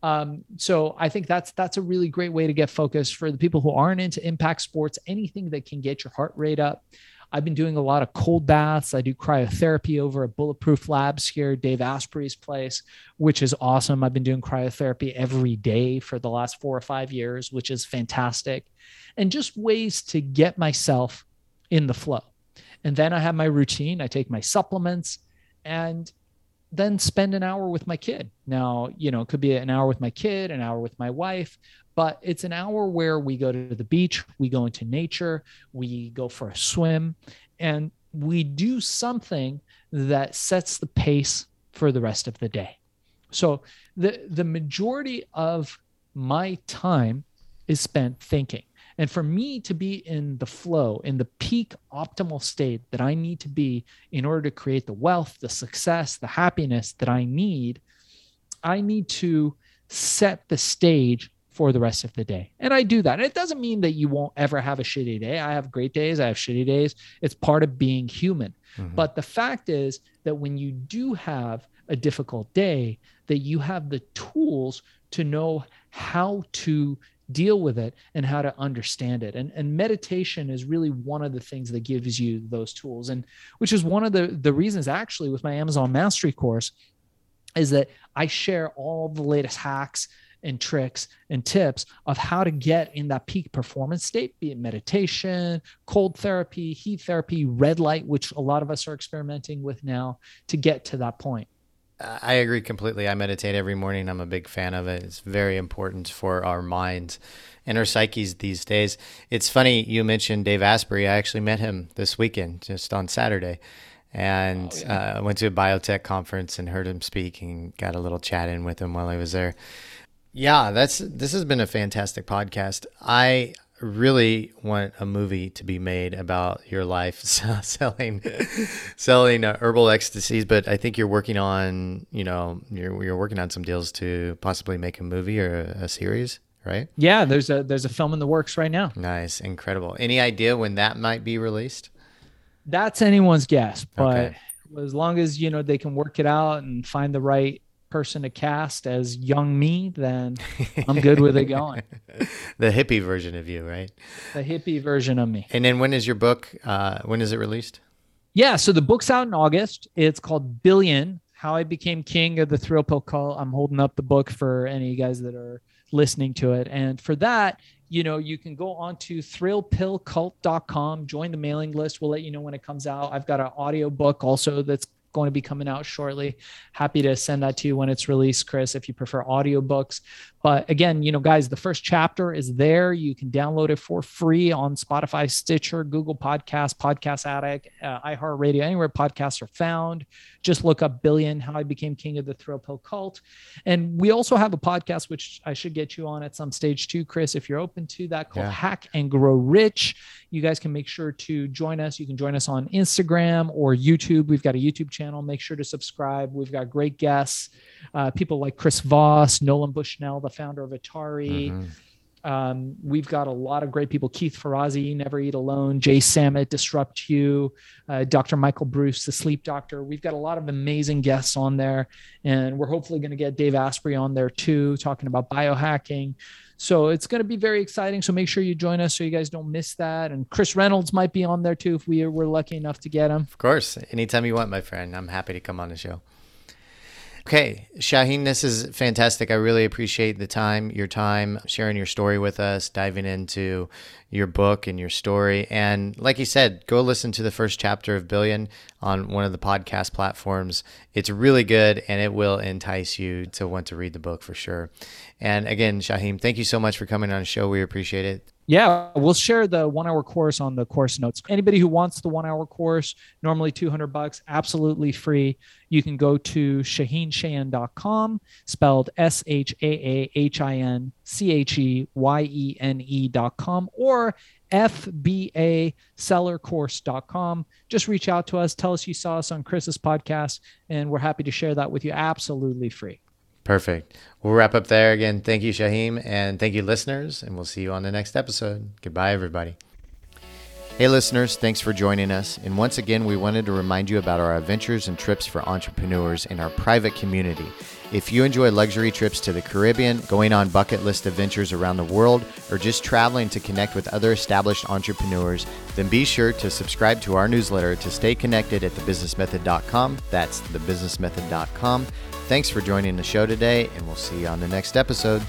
Um, so I think that's that's a really great way to get focused for the people who aren't into impact sports, anything that can get your heart rate up. I've been doing a lot of cold baths. I do cryotherapy over at Bulletproof Labs here, Dave Asprey's place, which is awesome. I've been doing cryotherapy every day for the last four or five years, which is fantastic. And just ways to get myself in the flow. And then I have my routine. I take my supplements and then spend an hour with my kid. Now, you know, it could be an hour with my kid, an hour with my wife, but it's an hour where we go to the beach, we go into nature, we go for a swim, and we do something that sets the pace for the rest of the day. So the the majority of my time is spent thinking. And for me to be in the flow, in the peak optimal state that I need to be in order to create the wealth, the success, the happiness that I need, I need to set the stage for the rest of the day. And I do that. And it doesn't mean that you won't ever have a shitty day. I have great days, I have shitty days. It's part of being human. Mhm. But the fact is that when you do have a difficult day, that you have the tools to know how to deal with it and how to understand it. And, and meditation is really one of the things that gives you those tools. And which is one of the, the reasons actually with my Amazon mastery course is that I share all the latest hacks and tricks and tips of how to get in that peak performance state, be it meditation, cold therapy, heat therapy, red light, which a lot of us are experimenting with now to get to that point. I agree completely. I meditate every morning. I'm a big fan of it. It's very important for our minds and our psyches these days. It's funny you mentioned Dave Asprey. I actually met him this weekend, just on Saturday, and Oh, yeah. uh, went to a biotech conference and heard him speak and got a little chat in with him while I was there. Yeah, that's this has been a fantastic podcast. I really want a movie to be made about your life selling selling uh, herbal ecstasies but i think you're working on you know you're, you're working on some deals to possibly make a movie or a, a series right Yeah, there's a there's a film in the works right now. nice incredible any idea when that might be released That's anyone's guess, but Okay. as long as you know they can work it out and find the right person to cast as young me, then I'm good with it going. the hippie version of you right The hippie version of me. and then when is your book uh, when is it released Yeah, so the book's out in August. It's called Billion: How I Became King of the Thrill Pill Cult. I'm holding up the book for any guys that are listening to it. And for that, you know, you can go on to thrillpillcult.com, join the mailing list. We'll let you know when it comes out. I've got an audio book also that's going to be coming out shortly. Happy to send that to you when it's released, Chris, if you prefer audiobooks. But again, you know, guys, the first chapter is there. You can download it for free on Spotify, Stitcher, Google Podcasts, Podcast Addict, uh, iHeartRadio, anywhere podcasts are found. Just look up Billion, How I Became King of the Thrill Pill Cult. And we also have a podcast, which I should get you on at some stage too, Chris, if you're open to that, called Yeah. Hack and Grow Rich. You guys can make sure to join us. You can join us on Instagram or YouTube. We've got a YouTube channel. Make sure to subscribe. We've got great guests, uh, people like Chris Voss, Nolan Bushnell, the founder of Atari. Mhm. Um, we've got a lot of great people Keith Ferrazzi, Never Eat Alone, Jay Samit, Disrupt You, uh, Dr. Michael Breus, the sleep doctor. We've got a lot of amazing guests on there. And we're hopefully going to get Dave Asprey on there too, talking about biohacking. So it's going to be very exciting. So make sure you join us so you guys don't miss that. And Chris Reynolds might be on there too if we were lucky enough to get him. Of course. Anytime you want, my friend. I'm happy to come on the show. Okay, Shaahin, this is fantastic. I really appreciate the time, your time, sharing your story with us, diving into your book and your story. And like you said, go listen to the first chapter of Billion on one of the podcast platforms. It's really good and it will entice you to want to read the book for sure. And again, Shaahin, thank you so much for coming on the show. We appreciate it. Yeah, we'll share the one hour course on the course notes. Anybody who wants the one hour course, normally 200 bucks, absolutely free. You can go to shaahincheyene.com, spelled S H A A H I N C H E Y E N E.com, or FBA fbasellercourse.com. Just reach out to us, tell us you saw us on Chris's podcast, and we're happy to share that with you absolutely free. Perfect. We'll wrap up there again. Thank you, Shaahin, and thank you, listeners, and we'll see you on the next episode. Goodbye, everybody. Hey, listeners, thanks for joining us. And once again, we wanted to remind you about our adventures and trips for entrepreneurs in our private community. If you enjoy luxury trips to the Caribbean, going on bucket list adventures around the world, or just traveling to connect with other established entrepreneurs, then be sure to subscribe to our newsletter to stay connected at thebusinessmethod.com. That's thebusinessmethod.com. Thanks for joining the show today, and we'll see you on the next episode.